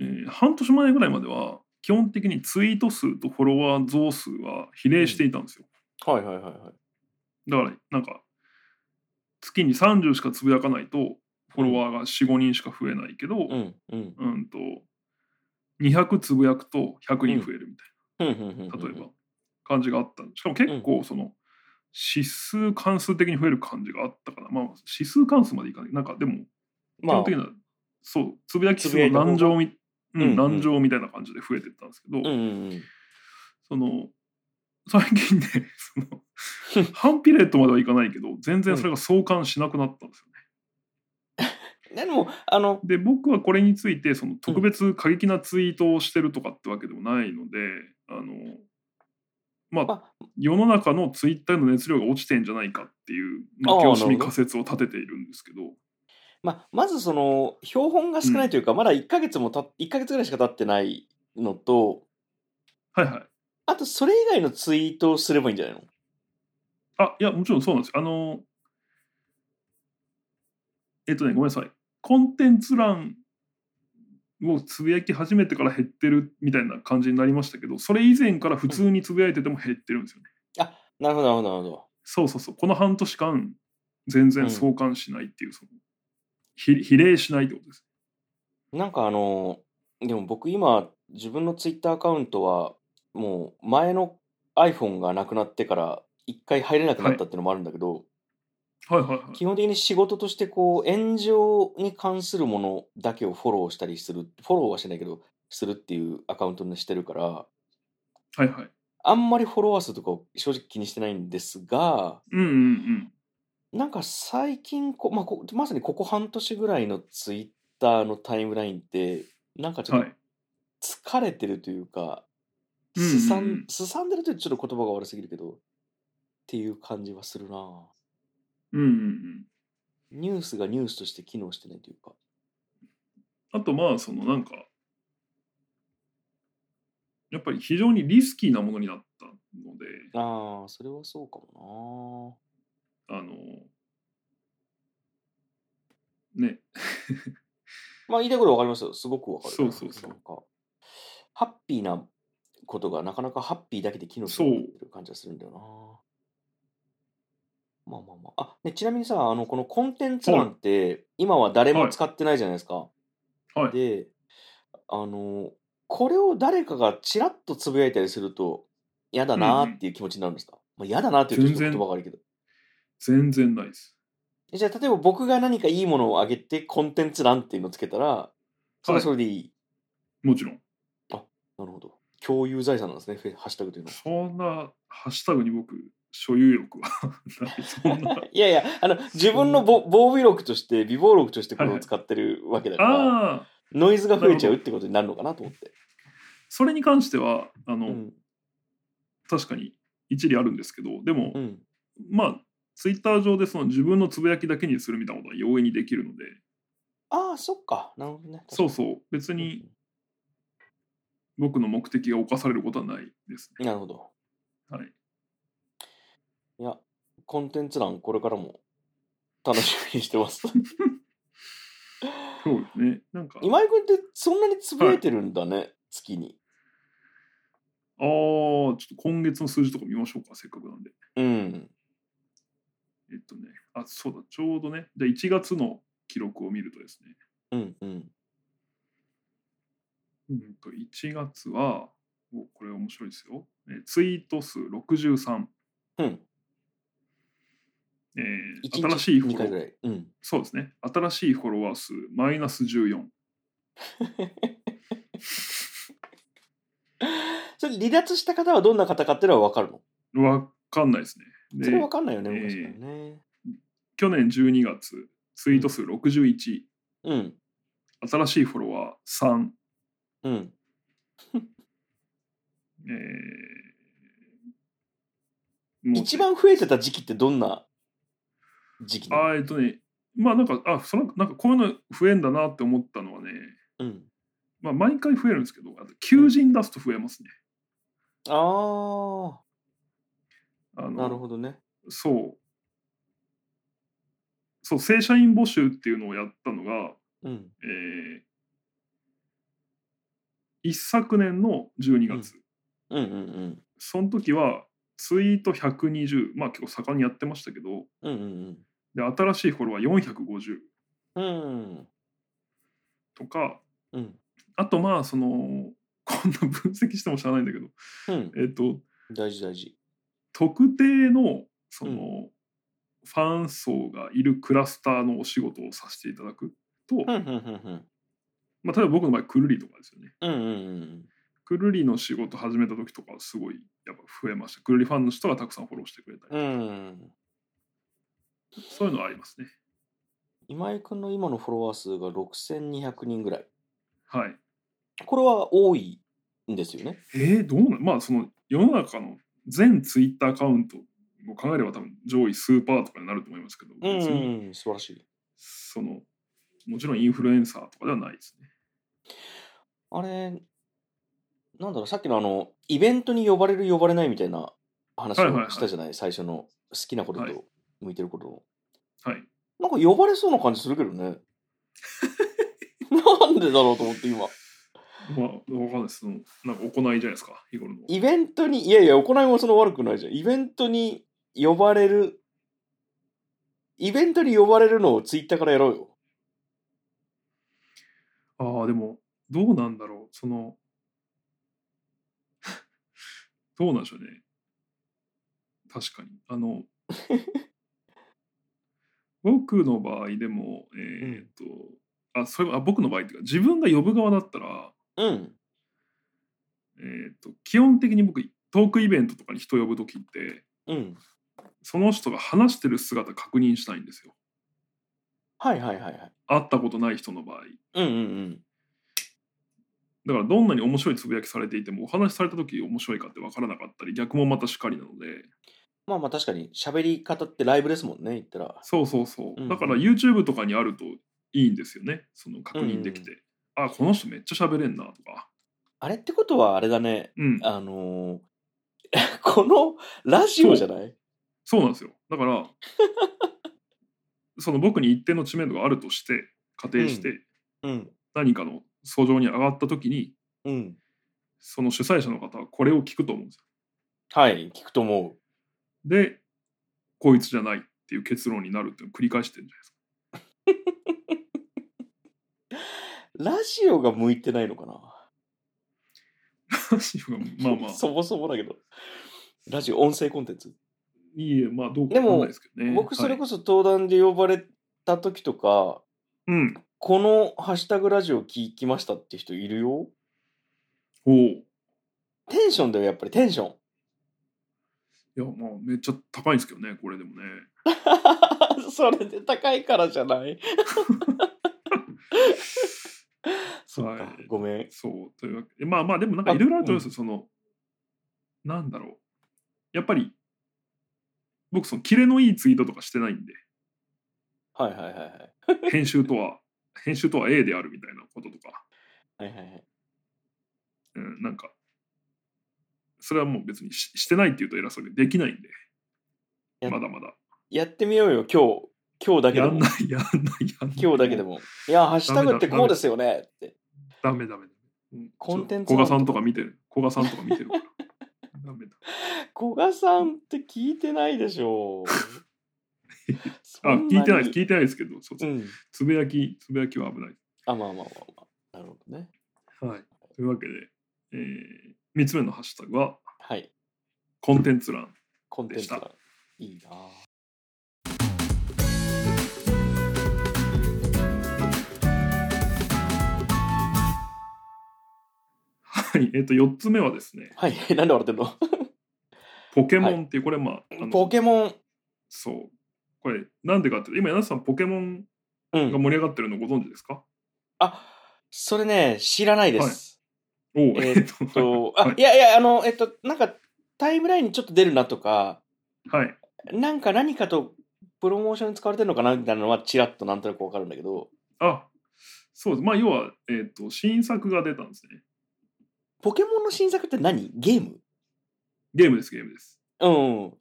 えー半年前ぐらいまでは基本的にツイート数とフォロワー増数は比例していたんですよ。はいはいはいはい。だからなんか月に30しかつぶやかないとフォロワーが45人しか増えないけど、うん。うん。うんと200つぶやくと100人増えるみたいうん。うん。うん。うん。な、例えば感じがあったしかも結構その指数関数的に増える感じがあったかな。まあ指数関数までいかない。なんかでも基まあ。本的にはそうつぶやき数の何乗み、うんうんみたいな感じで増えてったんですけど、うんうんうん。その最近ね その反比例とまではいかないけど全然それが相関しなくなったんですよね。でも、あの、で僕はこれについてその特別過激なツイートをしてるとかってわけでもないので、あのまあま世の中のツイッターの熱量が落ちてんじゃないかっていう、まあ、あー教師になるほど仮説を立てているんですけど。まあ、まずその、標本が少ないというか、まだ1ヶ月もた、1ヶ月ぐらいしか経ってないのと、はいはい。あと、それ以外のツイートをすればいいんじゃないの？あいやもちろんそうなんですよ。あのえっとねごめんなさい。コンテンツ欄をつぶやき始めてから減ってるみたいな感じになりましたけどそれ以前から普通につぶやいてても減ってるんですよね、なるほど、なるほど、なるほど。そうそうそう。この半年間全然相関しないっていう、その比比例しないってことです。なんかあの、でも僕今、自分のツイッターアカウントは、もう前の iPhone がなくなってから、一回入れなくなったっていうのもあるんだけど、はいはいはい基本的に仕事としてこう、炎上に関するものだけをフォローしたりする、フォローはしてないけど、するっていうアカウントにしてるから、はいはい。あんまりフォロワー数とかを正直気にしてないんですが、うんうんうん。なんか最近こ、まあ、こまさにここ半年ぐらいのツイッターのタイムラインって、なんかちょっとはい。疲れてるというか、うんうんうん。すさん、すさんでるとちょっと言葉が悪すぎるけど、っていう感じはするなうんうんうんニュースがニュースとして機能してないというか。あとまあそのなんかやっぱり非常にリスキーなものになったのでああ、それはそうかもあのねな まあ言いたいことわかりますよ。すごくわかる。そうそうそうハッピーなことがなかなかハッピーだけで機能してる感じがするんだよなまあまあまあ。あ、ね、ちなみにさ、あの、このコンテンツ欄って、今は誰も使ってないじゃないですか。はいで、あの、これを誰かがちらっとつぶやいたりすると、嫌だなーっていう気持ちになるんですか、まあ、嫌だなっていう言葉が悪いけど。全然ないですじゃあ、例えば僕が何かいいものをあげて、コンテンツ欄っていうのをつけたら、それはそれでいい？もちろんなるほど。共有財産なんですね、ハッシュタグというのは。そんなハッシュタグに僕所有欲はな いやいや、あの、自分のぼ防備録として、備忘録としてこれを使ってるわけだから、ああノイズが増えちゃうってことになるのかなと思って。それに関してはあの、うん。確かに一理あるんですけどでも、うん。まあツイッター上でその自分のつぶやきだけにするみたいなことは容易にできるのでああ、そっか。なるほどね。そうそう別うに僕の目的が侵されることはないですね。なるほど。はい、いや、コンテンツ欄、これからも楽しみにしてます。そうですね。なんか、あ今井君ってそんなにつぶやいてるんだね、月に。あー、ちょっと今月の数字とか見ましょうか、せっかくなんで。うん。えっとね、あ、そうだ、ちょうどね、じゃあ1月の記録を見るとですね、うんうん。うんと1月は、おこれ面白いですよ。えツイート数63。うん。えー新しいフォ2ロー。うん。そうですね。新しいフォロワー数マイナス14。それ離脱した方はどんな方かっていうのは分かるの？わかんないですね。でそれ分かんないよね、からね。去年12月、ツイート数61。うん。新しいフォロワー3。うん。えー一番増えてた時期ってどんな時期あーえっとね、まあなんか、あ、そのなんかこういうの増えんだなって思ったのはね、うん。まあ毎回増えるんですけど、あと求人出すと増えますね。ああ、あのなるほどね。そう。そう、正社員募集っていうのをやったのが、うん。えー一昨年の12月、うんうんうん。その時はツイート120、まあ結構盛んにやってましたけど、うんうんで新しいフォロワー450うん。うん。とか、うん。あとまあその、こんな分析しても知らないんだけど、うん。えっ、と、大事大事。特定のその、うんファン層がいるクラスターのお仕事をさせていただくと、うんうんうんまあ、例えば僕の場合くるりとかですよね。うん。うんうんうん。くるりの仕事始めた時とかすごいやっぱ増えました。くるりファンの人がたくさんフォローしてくれたり、うん。そういうのはありますね。今井君の今のフォロワー数が6200人ぐらい。はい。これは多いんですよね。えー、どうなんまあその世の中の全ツイッターアカウントを考えれば多分上位数パーとかになると思いますけど、う別にん、素晴らしい。そのもちろんインフルエンサーとかではないですね。あれ、なんだろう、さっきのあの、イベントに呼ばれる呼ばれないみたいな話をしたじゃない、最初の好きなことはいと向いてることを。はい。なんか呼ばれそうな感じするけどね。なんでだろうと思って今。まあ、わかんないです。そのなんか行いじゃないですか、日頃の。イベントに、いやいや、行いもその悪くないじゃん。イベントに呼ばれる、イベントに呼ばれるのをツイッターからやろうよ。ああ、でも、どうなんだろう。その、どうなんでしょうね。確かに。あの、僕の場合でも、えーっと、あ、それはあ僕の場合っていうか、自分が呼ぶ側だったら、うん。えーっと、基本的に僕、トークイベントとかに人呼ぶときって、うん。その人が話してる姿確認したいんですよ。はいはいはいはい。会ったことない人の場合。うんうんうん。だからどんなに面白いつぶやきされていてもお話しされた時面白いかって分からなかったり逆もまたしかりなので。まあまあ確かに喋り方ってライブですもんね、言ったら。そうそうそう、うんうん。だから YouTube とかにあるといいんですよね。その確認できて、あこの人めっちゃ喋れんなとか。あれってことはあれだね。うん。あのー このラジオじゃない？そう。なんですよ。だから その僕に一定の知名度があるとして仮定してうん。何かの訴状に上がった時にうん。その主催者の方はこれを聞くと思うんですよはい、聞くと思う。でこいつじゃないっていう結論になるっていうのを繰り返してるんじゃないですか ラジオが向いてないのかな？ラジオがまあまあ そもそもだけど。ラジオ、音声コンテンツ？いいえ、まあどうかでもわかんないですけどね。僕、それそ、こそ登壇で呼ばれた時とか、うん。このハッシュタグラジオ聞きましたって人いるよ？おういテンションだよ、やっぱりテンション。や、まあめっちゃ高いんですけどね、これでもね。それで高いからじゃない？そっか、はいごめん。そう。というわけで、まあまあでもなんかいろいろあると思いますよ、その、なんだろう。やっぱり、僕、その、キレのいいツイートとかしてないんで、はいはいはいはい。編集とは、編集とは A であるみたいなこととか、はいはいはい。うん、なんか、それはもう別にししてないって言うと偉そうでできないんで、やまだまだ。やってみようよ、今日。今日だけでもやんな。い、やんない、やんない。今日だけでも。いや、ハッシュタグってこうですよねって。ダメダメコンテンツ古賀さんとか見てる。古賀さんとか見てるから。ダメだ。古賀さんって聞いてないでしょう。あ、聞いてないです。聞聞いてないですけど、そうそううん。つぶやき、つぶやきは危ない。あ、まあまあまあまあ。なるほどね。はい。というわけで、えー、3つ目のハッシュタグは、はい。コンテンツ欄。コンテンツでがいいなぁはい。えっ、と、4つ目はですね、はい。なんで笑ってんの？ポケモンっていう、これまあ、あのポケモン。そう。これ、なんでかって今、柳瀬さん、ポケモンうん。が盛り上がってるのご存知ですか、あ、それね、知らないです。おうええっと、と、あ、はいいやいや、あの、えっと、なんか、タイムラインにちょっと出るなとか、はい。なんか何かとプロモーションに使われてるのかなみたいなのは、ちらっとなんとなくわかるんだけど、あ、そうです。まあ、要は、えっ、と、新作が出たんですね。ポケモンの新作って何？ゲーム？ゲームです、ゲームです。うん。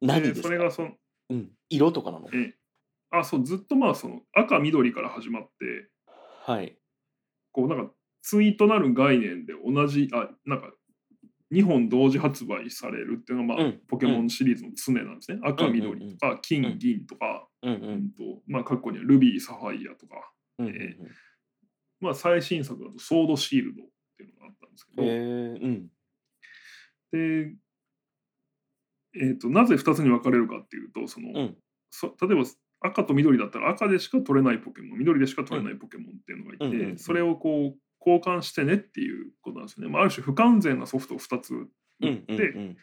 何でですか？それがその、うん。色とかなの？えあ、そう、ずっとまあ、その、赤、緑から始まって、はい。こう、なんか、対となる概念で同じあなんか2本同時発売されるっていうのが、まあうんポケモンシリーズの常なんですね。赤うんうんうん緑とか金うん銀とか、うんううんん。とまあ過去にはルビーサファイアとか、うんうんえまあ最新作だとソードシールドっていうのがあったんですけど、へえうん。で、えー、となぜ2つに分かれるかっていうとその、うんそ例えば赤と緑だったら赤でしか取れないポケモン緑でしか取れないポケモンっていうのがいて、うんうんうんうんそれをこう交換してねっていうことなんですよね。まあ、ある種不完全なソフトを2つう売っんうんて、うん。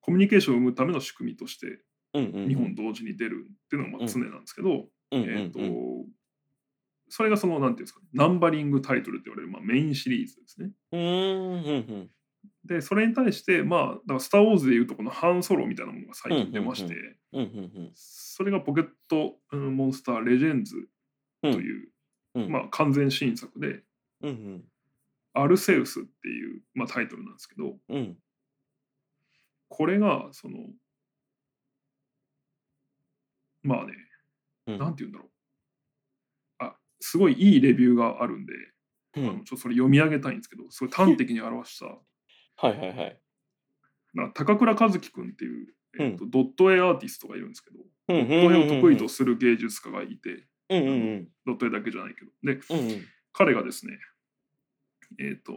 コミュニケーションを生むための仕組みとしてうんうんうん。2本同時に出るっていうのがまあ常なんですけど、うんうんえー、とうんそれがそのなんていうんですかねナンバリングタイトルって言われるまあメインシリーズですね。うんうんうんでそれに対してまあだから「スター・ウォーズ」でいうとこのハンソロみたいなものが最近出まして、うんうんうん。それがポケットうんモンスター・レジェンズうん。という、うん。まあ、完全新作でうんうん「アルセウス」っていう、まあ、タイトルなんですけどうん。これがそのまあねうん。なんて言うんだろう。あすごいいいレビューがあるんで、うん。あのちょっとそれ読み上げたいんですけどすごい端的に表したはいはいはい。な高倉和樹君っていう、えっとドット絵アーティストがいるんですけど、うんうんドット絵を得意とする芸術家がいて、うんうんうんドット絵だけじゃないけどでうんうん。彼がですねえっ、と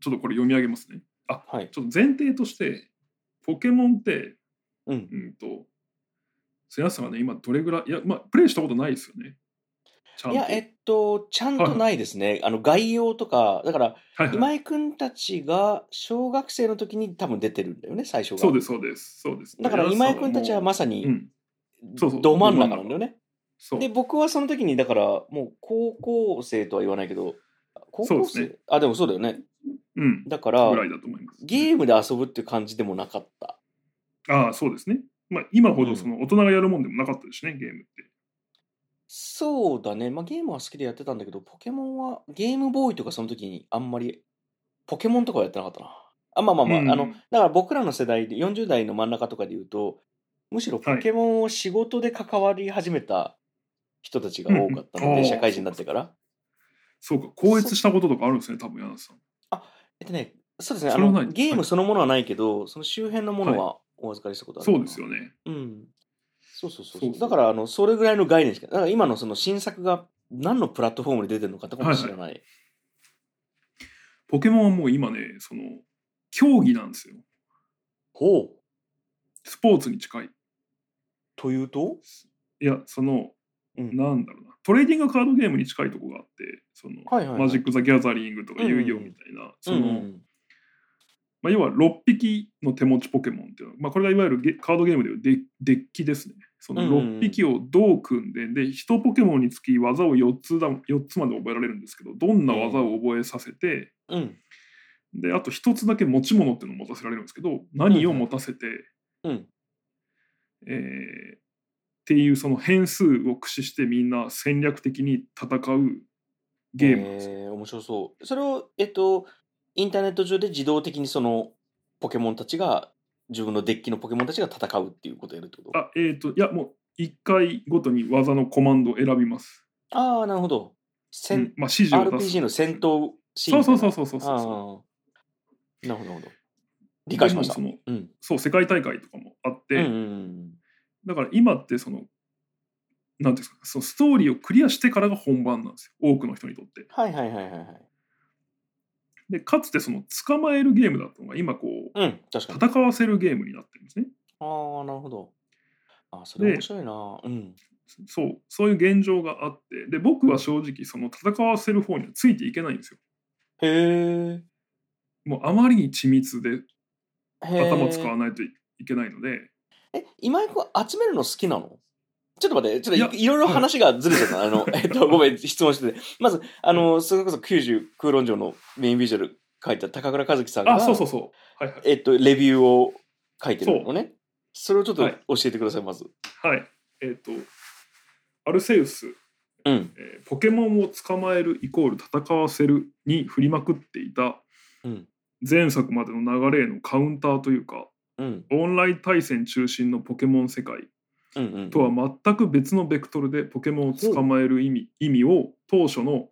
ちょっとこれ読み上げますねあはい。ちょっと前提としてポケモンってうん。うんと皆さんがね今どれぐらいいやまあプレイしたことないですよねいや、えっと、ちゃんとないですね。あの、概要とか、だから、はいはい。今井くんたちが小学生の時に多分出てるんだよね、最初が。そうですそうですそうです。だから今井くんたちはまささにど真ん中なんだよね。で、僕はその時に、だから、もう高校生とは言わないけど、高校生、ねあ、でもそうだよね。うん。だからぐ、らいだと思いますゲームで遊ぶっていう感じでもなかった。ああそうですね。まあ今ほどその大人がやるもんでもなかったですしねゲームってそうだね。まあゲームは好きでやってたんだけど、ポケモンはゲームボーイとかその時にあんまり、ポケモンとかはやってなかったな。あ、まあまあまあ、うん。あの、だから僕らの世代で、40代の真ん中とかで言うと、むしろポケモンを仕事で関わり始めた人たちが多かったので、うんうん。社会人になってから。そうか。高越したこととかあるんですね多分柳さん。えっとね、そうですね、あのゲームそのものはないけど、その周辺のものはお預かりしたことあるそうですよね。うん。そうそうそうそう。だから、あの、それぐらいの概念しか、だから今のその新作が何のプラットフォームで出てるのかとかも知らない。ポケモンはもう今ねその競技なんですよ。ほう。スポーツに近い。というと？いやそのうん。なんだろうな。トレーディングカードゲームに近いとこがあってその、はいはいはい。マジック・ザ・ギャザリングとか遊戯王みたいな、その、うんうん。まあ、要は6匹の手持ちポケモンっていうのは、まあ、これがいわゆるゲカードゲームでいうデデッキですね。そのうんうんうん6匹をどう組んで、で、1ポケモンにつき技を4つだ4つまで覚えられるんですけど、どんな技を覚えさせて、うん。で、あと1つだけ持ち物っていうのを持たせられるんですけど、何を持たせて、うん。えーっていうその変数を駆使してみんな戦略的に戦うゲームなんですよ。えー面白そう。それを、えっと、インターネット上で自動的にそのポケモンたちが、自分のデッキのポケモンたちが戦うっていうことをやるってこと？あ、えっ、と、いや、もう1回ごとに技のコマンドを選びます。ああ、なるほど。戦うんまあ、指示を出す。RPG の戦闘シーンそう。そうそうそうそう。なるほど、なるほど。理解しました。そのうん。そう世界大会とかもあって、うんうんうん。だから今ってそのなんていうんですかそのストーリーをクリアしてからが本番なんですよ多くの人にとって。はいはいはいはいはい。でかつてその捕まえるゲームだったのが今こううん。戦わせるゲームになってるんですね。ああ、なるほど。あーそれ面白いな。うん。そうそういう現状があってで僕は正直その戦わせる方にはついていけないんですよ。へえ。もうあまりに緻密で。頭使わないといけないので、え、今井君集めるの好きなの？ちょっと待って、ちょっといろいろ話がずれちゃった。あの、えっと、ごめん、質問してて。まず、あの、それこそ90空論城のメインビジュアル書いた高倉和樹さんが、あそうそうそうはいはいえっと、レビューを書いてるのね。それをちょっとはい教えてください、まず。はいえっ、とアルセウスうん。えーポケモンを捕まえるイコール戦わせるに振りまくっていたうん。前作までの流れへのカウンターというかうん。オンライン対戦中心のポケモン世界。とは全く別のベクトルでポケモンを捕まえる意味意味を当初の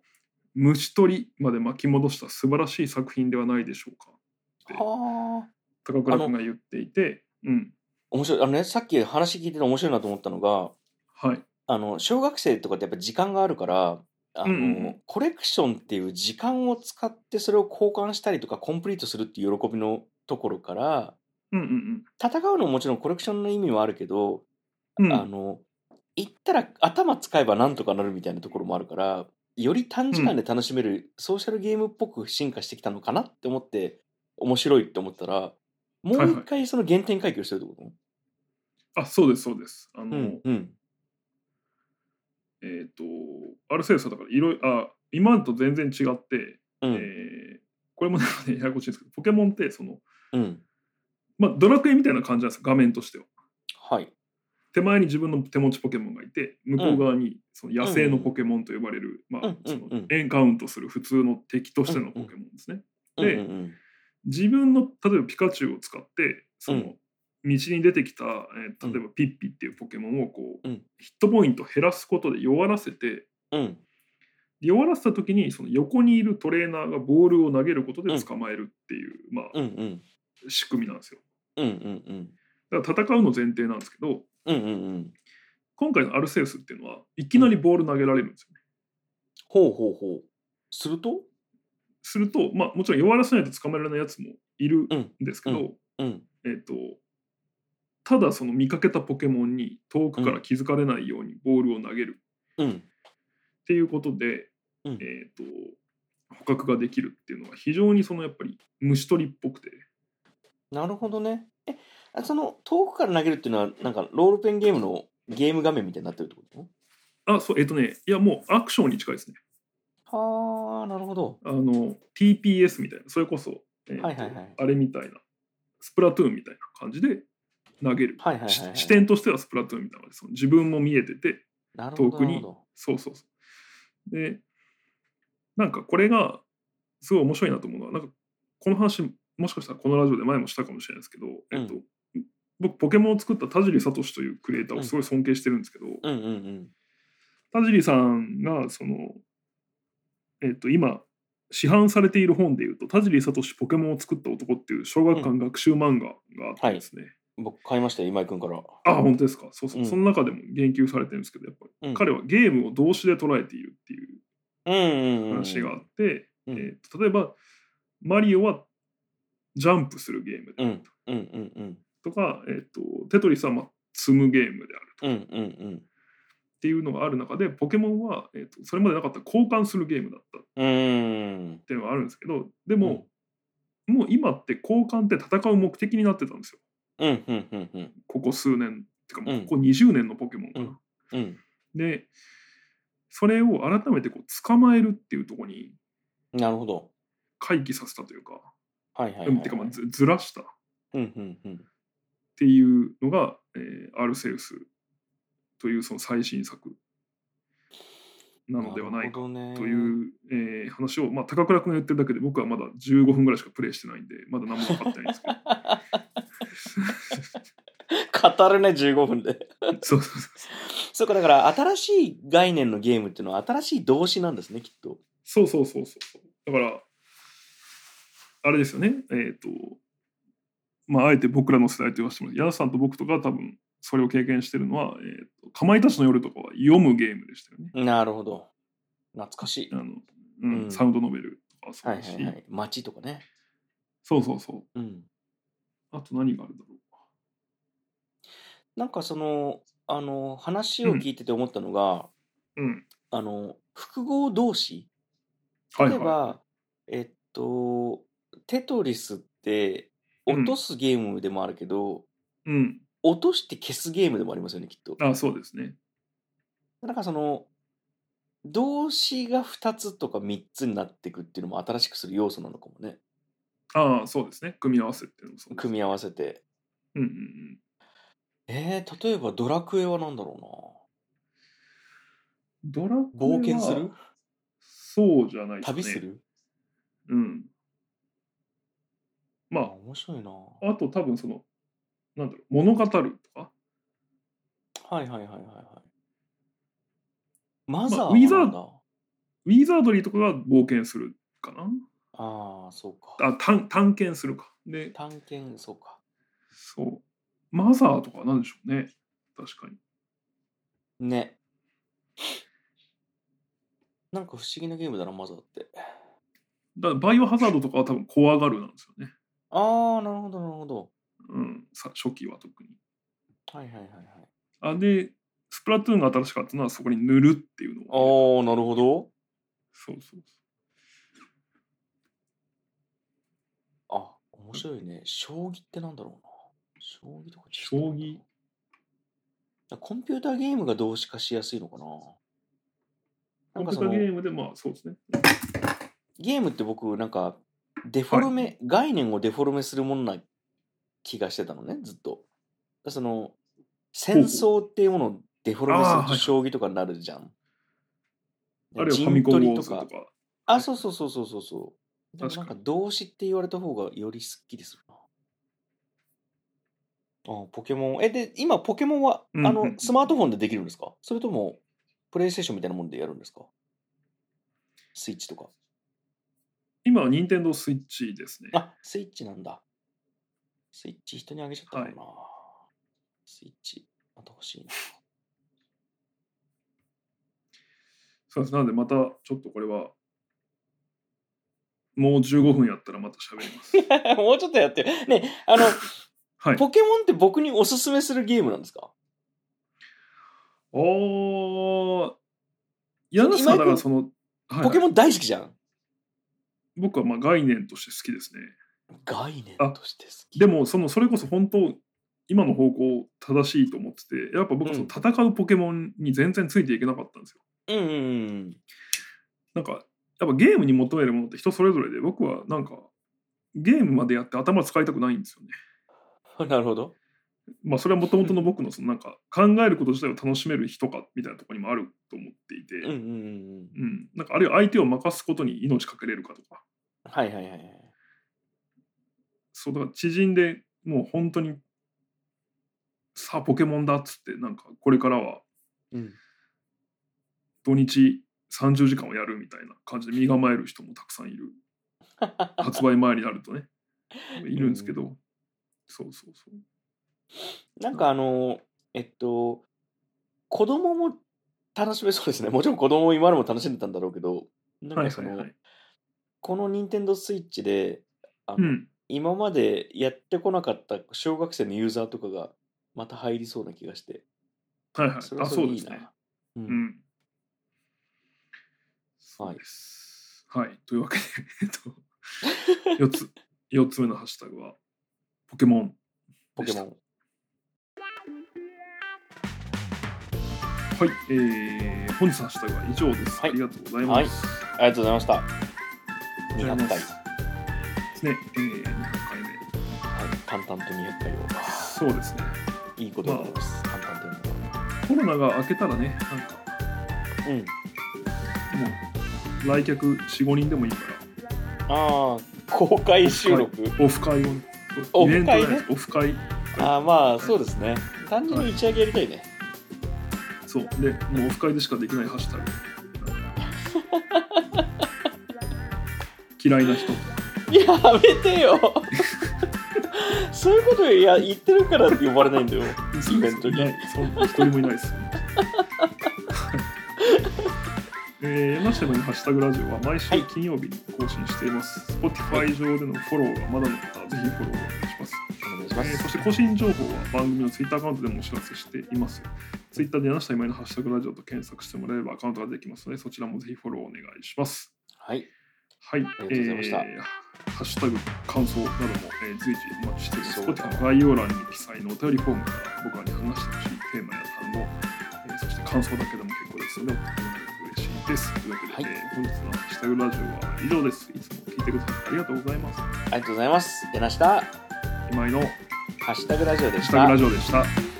虫取りまで巻き戻した素晴らしい作品ではないでしょうかってはあ。高倉君が言っていて、うん、面白い。あのね、さっき話聞いてて面白いなと思ったのが、はい。あの、小学生とかってやっぱ時間があるから、あの、うんうんうんコレクションっていう時間を使ってそれを交換したりとかコンプリートするっていう喜びのところから、うんうん戦うのももちろんコレクションの意味もあるけど、うん。うんあの、言ったら頭使えばなんとかなるみたいなところもあるから、より短時間で楽しめるソーシャルゲームっぽく進化してきたのかなって思って、面白いって思ったら、もう一回その原点回帰をしてるってこと、あ、そうです、そうです。あの、うん、うん、えっ、と、アルセウスはだからいろいろ、あ、今と全然違って、うん、えーこれもね、ややこしいんですけど、ポケモンって、その、うん。まあ、ドラクエみたいな感じなんですよ、画面としては。はい。手前に自分の手持ちポケモンがいて、向こう側にその野生のポケモンと呼ばれる、まあうん、そのエンカウントする普通の敵としてのポケモンですね。で自分の例えばピカチュウを使ってその道に出てきた、えー例えばピッピっていうポケモンをこう、うん。ヒットポイント減らすことで弱らせて。弱らせた時にその横にいるトレーナーがボールを投げることで捕まえるっていう、まあ。仕組みなんですよ。だから戦うの前提なんですけどうんうんうん。今回のアルセウスっていうのはいきなりボール投げられるんですよね。ほうほうほう。すると？すると、まあ、もちろん弱らせないと捕まえられないやつもいるんうんですけど、うん。えっ、とただその見かけたポケモンに遠くから気づかれないようにボールを投げるうん。っていうことで、うんえっ、と捕獲ができるっていうのが非常にそのやっぱり虫取りっぽくてなるほどね。え、あその遠くから投げるっていうのは、なんかロールペンゲームのゲーム画面みたいになってるってこと？あそうえっ、とねいやもうアクションに近いですねはあ、なるほど。あの TPS みたいなそれこそ、えーとはいはいはいあれみたいなスプラトゥーンみたいな感じで投げる、はいはいはい、はい。し視点としてはスプラトゥーンみたいなその自分も見えてて。遠くにそうそうそう。で、なんかこれがすごい面白いなと思うのは、なんかこの話、もしかしたらこのラジオで前もしたかもしれないですけど、えっと、僕、ポケモンを作った田尻聡というクリエイターをすごい尊敬してるんですけど、うんうんうん。田尻さんが、その、えっと、今、市販されている本でいうと、田尻聡ポケモンを作った男っていう小学館学習漫画があってですね、僕買いましたよ、今井君から。あ、本当ですか？そうそう。うんその中でも言及されてるんですけど、やっぱり、うん彼はゲームを動詞で捉えているっていううんうんうん。話があって、うんえーと例えばマリオはジャンプするゲームであるうんうんうんうん。とか、えー、とテトリスはまあ積むゲームであるとうんうんうん。っていうのがある中でポケモンは、えー、とそれまでなかった交換するゲームだったっ。ていうのがあるんですけどでも、もう今って交換って戦う目的になってたんですようんうんうんうん。ここ数年てかもううんここ20年のポケモンかな。うんうん。でそれを改めてこう捕まえるっていうところになるほど。回帰させたというか、はいはいはい、てかまあずずらしたうんうんうん。っていうのが、えーアルセウスというその最新作なのではないかという、えー話を、まあ、高倉君が言ってるだけで僕はまだ15分ぐらいしかプレイしてないんでまだ何も分かってないんですけど。語るね、15分で。そうそうそう。そうか、だから新しい概念のゲームっていうのは新しい動詞なんですね、きっと。そうそうそうそうそう。だからあれですよね。えっ、とまああえて僕らの世代と言わせてもらう矢田さんと僕とか多分それを経験してるのは、えーと「かまいたちの夜」とかは読むゲームでしたよねなるほど。懐かしい。あの、うんうんサウンドノベルとかそうはいだし、はいはい。街とかね。そうそうそううん。あと何があるだろなんかその、あの、話を聞いてて思ったのが、う。うん。あの、複合動詞はい例えば、はえっと、テトリスってうん落とすゲームでもあるけど、い。うん。落として消すゲームでもありますよね、きっと。あ、そうですね。なんかその、動詞が2つとか3つになっていくっていうのも新しくする要素なのかもね。ああ、そうですね。組み合わせっていうのもそう。組み合わせて。うんうんうん。えー、例えばドラクエは何だろドラクエはうな。冒険する？そうじゃないですかね。旅する？うん。まあ、面白いな。あ、あと多分その、なんだろう、物語るとか？はいはいはいはいはい。マザーはウィザーなんだ？ウィザードリーとかが冒険するかな？ああ、そうか。あ探探検するかで探検、そうか。そうマザーとかは何でしょうね確かにね。なんか不思議なゲームだな、マザーって。だからバイオハザードとかは多分怖がるなんですよねああ、なるほど、なるほど。うんさ初期は特にはいはいはいはい。あでスプラトゥーンが新しかったのはそこに塗るっていうのをああ、なるほど。そうそうあ、面白いね。将棋ってなんだろうな。将棋とか将棋コンピューターゲームが動詞化しやすいのかなコンピューターゲームでまあそうですねゲームって僕なんかデフォルメ、概念をデフォルメするものな気がしてたのねずっと。その戦争っていうものをデフォルメすると将棋とかになるじゃん、あるいはファ陣ミコンとか。あそうそうそうそうそうそう。でもなんか動詞って言われた方がよりすっきりするな。あポケモン。えで今ポケモンは、うんうん。あのスマートフォンでできるんですか？それともプレイステーションみたいなもんでやるんですか？スイッチとか今は任天堂スイッチですねあ、スイッチなんだ。スイッチ人にあげちゃったからな。スイッチ、また欲しいな。そうですなのでまたちょっとこれはもう15分やったらまた喋ります もうちょっとやってよ。ね、あの、はいポケモンって僕におすすめするゲームなんですか？おー柳さんだからその、はいポケモン大好きじゃん。僕はまあ概念として好きですね概念として好き。でもそのそれこそ本当今の方向正しいと思っててやっぱ僕はその戦うポケモンに全然ついていけなかったんですようん。なんかやっぱゲームに求めるものって人それぞれで僕はなんかゲームまでやって頭使いたくないんですよね なるほど。まあそれはもともとの僕のそのなんか考えること自体を楽しめる人かみたいなところにもあると思っていて。うんなんかあるいは相手を任すことに命かけれるかとかはいはいはいはい。そうだから知人でもう本当にさあポケモンだっつってなんかこれからはうん。土日30時間をやるみたいな感じで身構える人もたくさんいる発売前になるとね いるんですけど、そうそうそうなんかあの、えっと、子供も楽しめそうですね。もちろん子供も今までも楽しんでたんだろうけど、なんかその、はいはいはいこの任天堂スイッチで、あのうん。今までやってこなかった小学生のユーザーとかがまた入りそうな気がして、はいはい。それはあそれでいいな。そうですねううん。ん。はいそうです。はい。というわけでえっと 4つ四つ目のハッシュタグはポケモンポケモン。はい、えー、本日のハッシュタグは以上です、はい。ありがとうございます、ありがとうございました。200ありがとうございます回。ね、えー、200回目？はい、淡々と200回を。そうですねいいことになります。淡々とコロナが明けたらねなんかうん。もう来客45人でもいいかああ、公開収録。らオフ会をねオフ会ねオフ会ああ、まあ、そうですね。単純に打ち上げやりたいね。そうでもうオフ会でしかできないハッシュタグ 嫌いな人やめてよ そういうことや言ってるから呼ばれないんだよ。イベントに一人もいないです。えー、山下のハッシュタグラジオは毎週はい金曜日に更新しています。Spotify 上でのフォローがまだの方はぜひフォローお願いします。お願いします。えーそして更新情報は番組の Twitter アカウントでもお知らせしています。Twitter で柳下今井のハッシュタグラジオと検索してもらえればアカウントができますので、そちらもぜひフォローお願いします。はい。はい、りがとうございましたえーハッシュタグ感想なども、えー随時お待ちしています。そうだ Spotify の概要欄に記載のお便りフォームから僕らに話してほしいテーマや単語、えーそして感想だけでも結構ですので、送ってもらえると嬉しいです。というわけで、はいえー本日のハッシュタグラジオは以上です。いつも聞いてくださってありがとうございます。ありがとうございます。柳下、今井のハハッシュタグラジオでッシュタグしたラ。ジオでした。